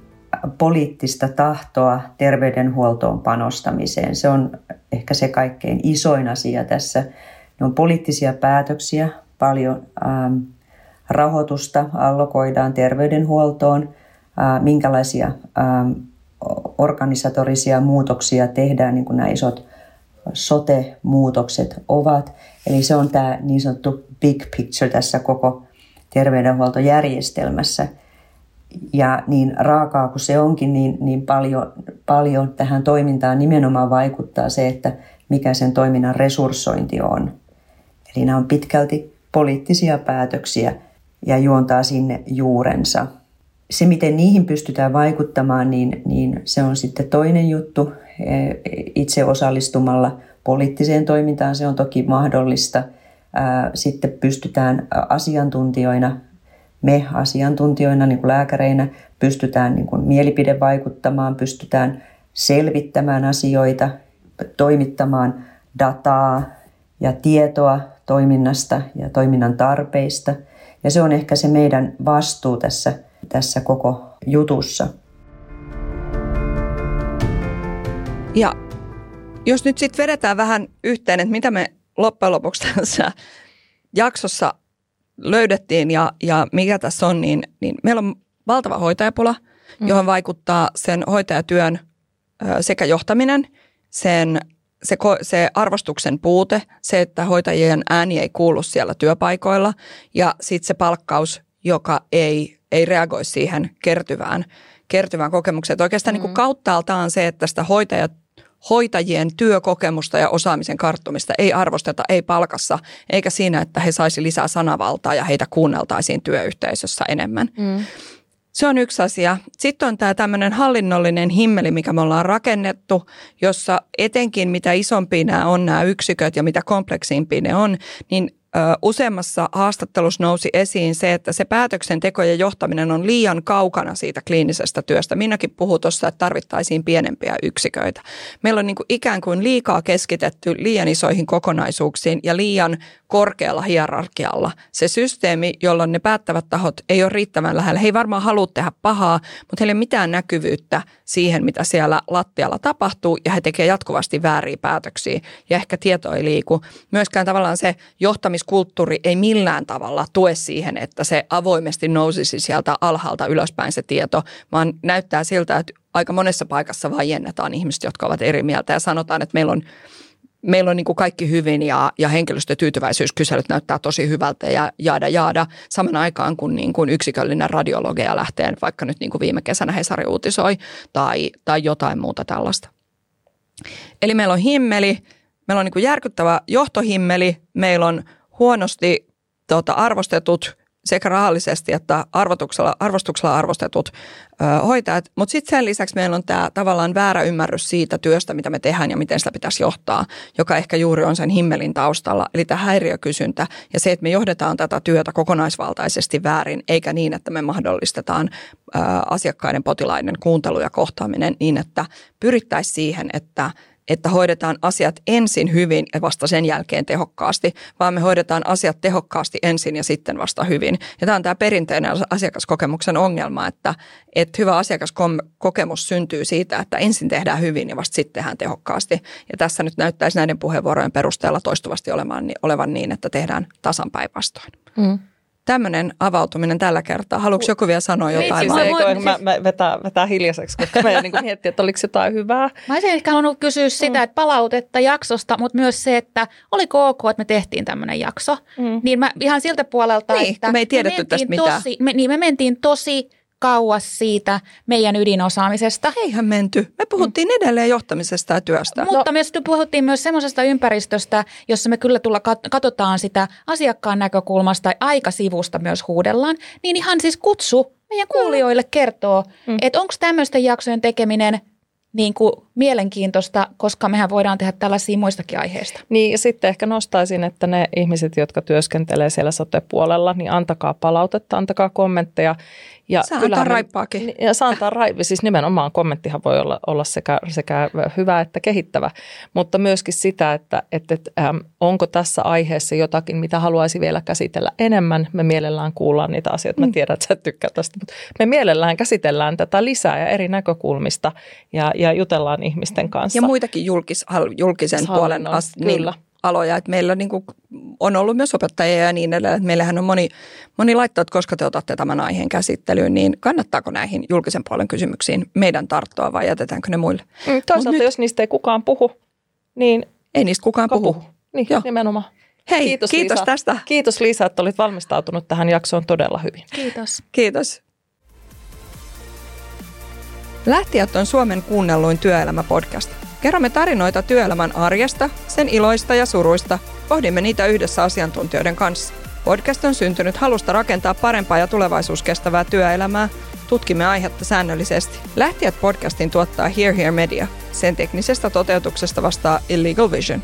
poliittista tahtoa terveydenhuoltoon panostamiseen. Se on ehkä se kaikkein isoin asia tässä. Ne on poliittisia päätöksiä, paljon ähm, rahoitusta allokoidaan terveydenhuoltoon, äh, minkälaisia ähm, organisatorisia muutoksia tehdään, niin kuin nämä isot sote-muutokset ovat. Eli se on tämä niin sanottu big picture tässä koko terveydenhuoltojärjestelmässä – ja niin raakaa kuin se onkin, niin, niin paljon, paljon tähän toimintaan nimenomaan vaikuttaa se, että mikä sen toiminnan resurssointi on. Eli nämä on pitkälti poliittisia päätöksiä ja juontaa sinne juurensa. Se, miten niihin pystytään vaikuttamaan, niin, niin se on sitten toinen juttu. E, itse osallistumalla poliittiseen toimintaan se on toki mahdollista. Sitten pystytään asiantuntijoina me asiantuntijoina, niin kuin lääkäreinä, pystytään niin kuin mielipide vaikuttamaan, pystytään selvittämään asioita, toimittamaan dataa ja tietoa toiminnasta ja toiminnan tarpeista. Ja se on ehkä se meidän vastuu tässä, tässä koko jutussa. Ja jos nyt sitten vedetään vähän yhteen, että mitä me loppujen lopuksi tässä jaksossa löydettiin ja, ja mikä tässä on, niin, niin meillä on valtava hoitajapula, mm. johon vaikuttaa sen hoitajatyön sekä johtaminen, sen, se, se arvostuksen puute, se, että hoitajien ääni ei kuulu siellä työpaikoilla ja sitten se palkkaus, joka ei, ei reagoi siihen kertyvään, kertyvään kokemukseen. Että oikeastaan mm. niin kuin kauttaaltaan se, että sitä hoitajat, hoitajien työkokemusta ja osaamisen karttumista ei arvosteta, ei palkassa, eikä siinä, että he saisi lisää sanavaltaa ja heitä kuunneltaisiin työyhteisössä enemmän. Mm. Se on yksi asia. Sitten on tämä tämmöinen hallinnollinen himmeli, mikä me ollaan rakennettu, jossa etenkin mitä isompia nämä on nämä yksiköt ja mitä kompleksimpia ne on, niin useammassa haastattelussa nousi esiin se, että se päätöksenteko ja johtaminen on liian kaukana siitä kliinisestä työstä. Minäkin puhun tuossa, että tarvittaisiin pienempiä yksiköitä. Meillä on niin kuin ikään kuin liikaa keskitetty liian isoihin kokonaisuuksiin ja liian korkealla hierarkialla. Se systeemi, jolloin ne päättävät tahot ei ole riittävän lähellä. He ei varmaan halua tehdä pahaa, mutta heillä ei ole mitään näkyvyyttä siihen, mitä siellä lattialla tapahtuu ja he tekevät jatkuvasti vääriä päätöksiä ja ehkä tieto ei liiku. Myöskään tavallaan se johtamiskulttuuri ei millään tavalla tue siihen, että se avoimesti nousisi sieltä alhaalta ylöspäin se tieto, vaan näyttää siltä, että aika monessa paikassa vaiennetaan ihmiset, jotka ovat eri mieltä ja sanotaan, että meillä on meillä on niin kuin kaikki hyvin ja, ja henkilöstötyytyväisyyskyselyt näyttää tosi hyvältä ja jaada jaada saman aikaan, kun niin kuin yksiköllinen radiologia lähtee, vaikka nyt niin kuin viime kesänä Hesari uutisoi tai, tai jotain muuta tällaista. Eli meillä on himmeli, meillä on niin kuin järkyttävä johtohimmeli, meillä on huonosti tota, arvostetut sekä rahallisesti että arvotuksella, arvostuksella arvostetut ö, hoitajat. Mutta sitten sen lisäksi meillä on tämä tavallaan väärä ymmärrys siitä työstä, mitä me tehdään ja miten sitä pitäisi johtaa, joka ehkä juuri on sen himmelin taustalla. Eli tämä häiriökysyntä ja se, että me johdetaan tätä työtä kokonaisvaltaisesti väärin, eikä niin, että me mahdollistetaan ö, asiakkaiden potilaiden kuuntelu ja kohtaaminen niin, että pyrittäisiin siihen, että – että hoidetaan asiat ensin hyvin ja vasta sen jälkeen tehokkaasti, vaan me hoidetaan asiat tehokkaasti ensin ja sitten vasta hyvin. Ja tämä on tämä perinteinen asiakaskokemuksen ongelma, että, että hyvä asiakaskokemus syntyy siitä, että ensin tehdään hyvin ja vasta sitten tehdään tehokkaasti. Ja tässä nyt näyttäisi näiden puheenvuorojen perusteella toistuvasti olevan, olevan niin, että tehdään tasan päinvastoin. Mm tämmöinen avautuminen tällä kertaa. Haluatko joku vielä sanoa jotain? Niin, siis mä, mä, mä vetää, vetää hiljaiseksi, koska mä niin miettiä, että oliko jotain hyvää. Mä olisin ehkä halunnut kysyä sitä, mm. että palautetta jaksosta, mutta myös se, että oliko ok, että me tehtiin tämmöinen jakso. Mm. Niin mä ihan siltä puolelta, niin, että me ei tiedetty me tästä mitään. Tosi, me, niin me mentiin tosi kauas siitä meidän ydinosaamisesta. Eihän menty. Me puhuttiin mm. edelleen johtamisesta ja työstä. Mutta no. me puhuttiin myös semmoisesta ympäristöstä, jossa me kyllä tulla katsotaan sitä asiakkaan näkökulmasta aika sivusta myös huudellaan. Niin ihan siis kutsu meidän kuulijoille kertoo, mm. että onko tämmöisten jaksojen tekeminen niin kuin mielenkiintoista, koska mehän voidaan tehdä tällaisia muistakin aiheista. Niin ja sitten ehkä nostaisin, että ne ihmiset, jotka työskentelee siellä sote-puolella, niin antakaa palautetta, antakaa kommentteja ja saa antaa raippaakin. Ja saa antaa raipi. Siis nimenomaan kommenttihan voi olla, olla sekä, sekä hyvä että kehittävä, mutta myöskin sitä, että, että, että ähm, onko tässä aiheessa jotakin, mitä haluaisi vielä käsitellä enemmän. Me mielellään kuullaan niitä asioita. Mä mm. tiedän, että sä tykkää tästä, mutta me mielellään käsitellään tätä lisää ja eri näkökulmista ja, ja jutellaan ihmisten kanssa. Ja muitakin julkis, julkisen puolen as, niin, aloja. Että meillä niin kuin on ollut myös opettajia ja niin edelleen. Että meillähän on moni, moni laittaa, että koska te otatte tämän aiheen käsittelyyn, niin kannattaako näihin julkisen puolen kysymyksiin meidän tarttua vai jätetäänkö ne muille? Mm, toisaalta nyt, jos niistä ei kukaan puhu, niin... Ei niistä kukaan puhu. puhu. Niin, Joo. nimenomaan. Hei, kiitos, kiitos Liisa. tästä. Kiitos Liisa, että olit valmistautunut tähän jaksoon todella hyvin. Kiitos. Kiitos. Lähtijät on Suomen kuunnelluin työelämäpodcast. Kerromme tarinoita työelämän arjesta, sen iloista ja suruista. Pohdimme niitä yhdessä asiantuntijoiden kanssa. Podcast on syntynyt halusta rakentaa parempaa ja tulevaisuuskestävää työelämää. Tutkimme aihetta säännöllisesti. Lähtijät podcastin tuottaa Here Here Media. Sen teknisestä toteutuksesta vastaa Illegal Vision.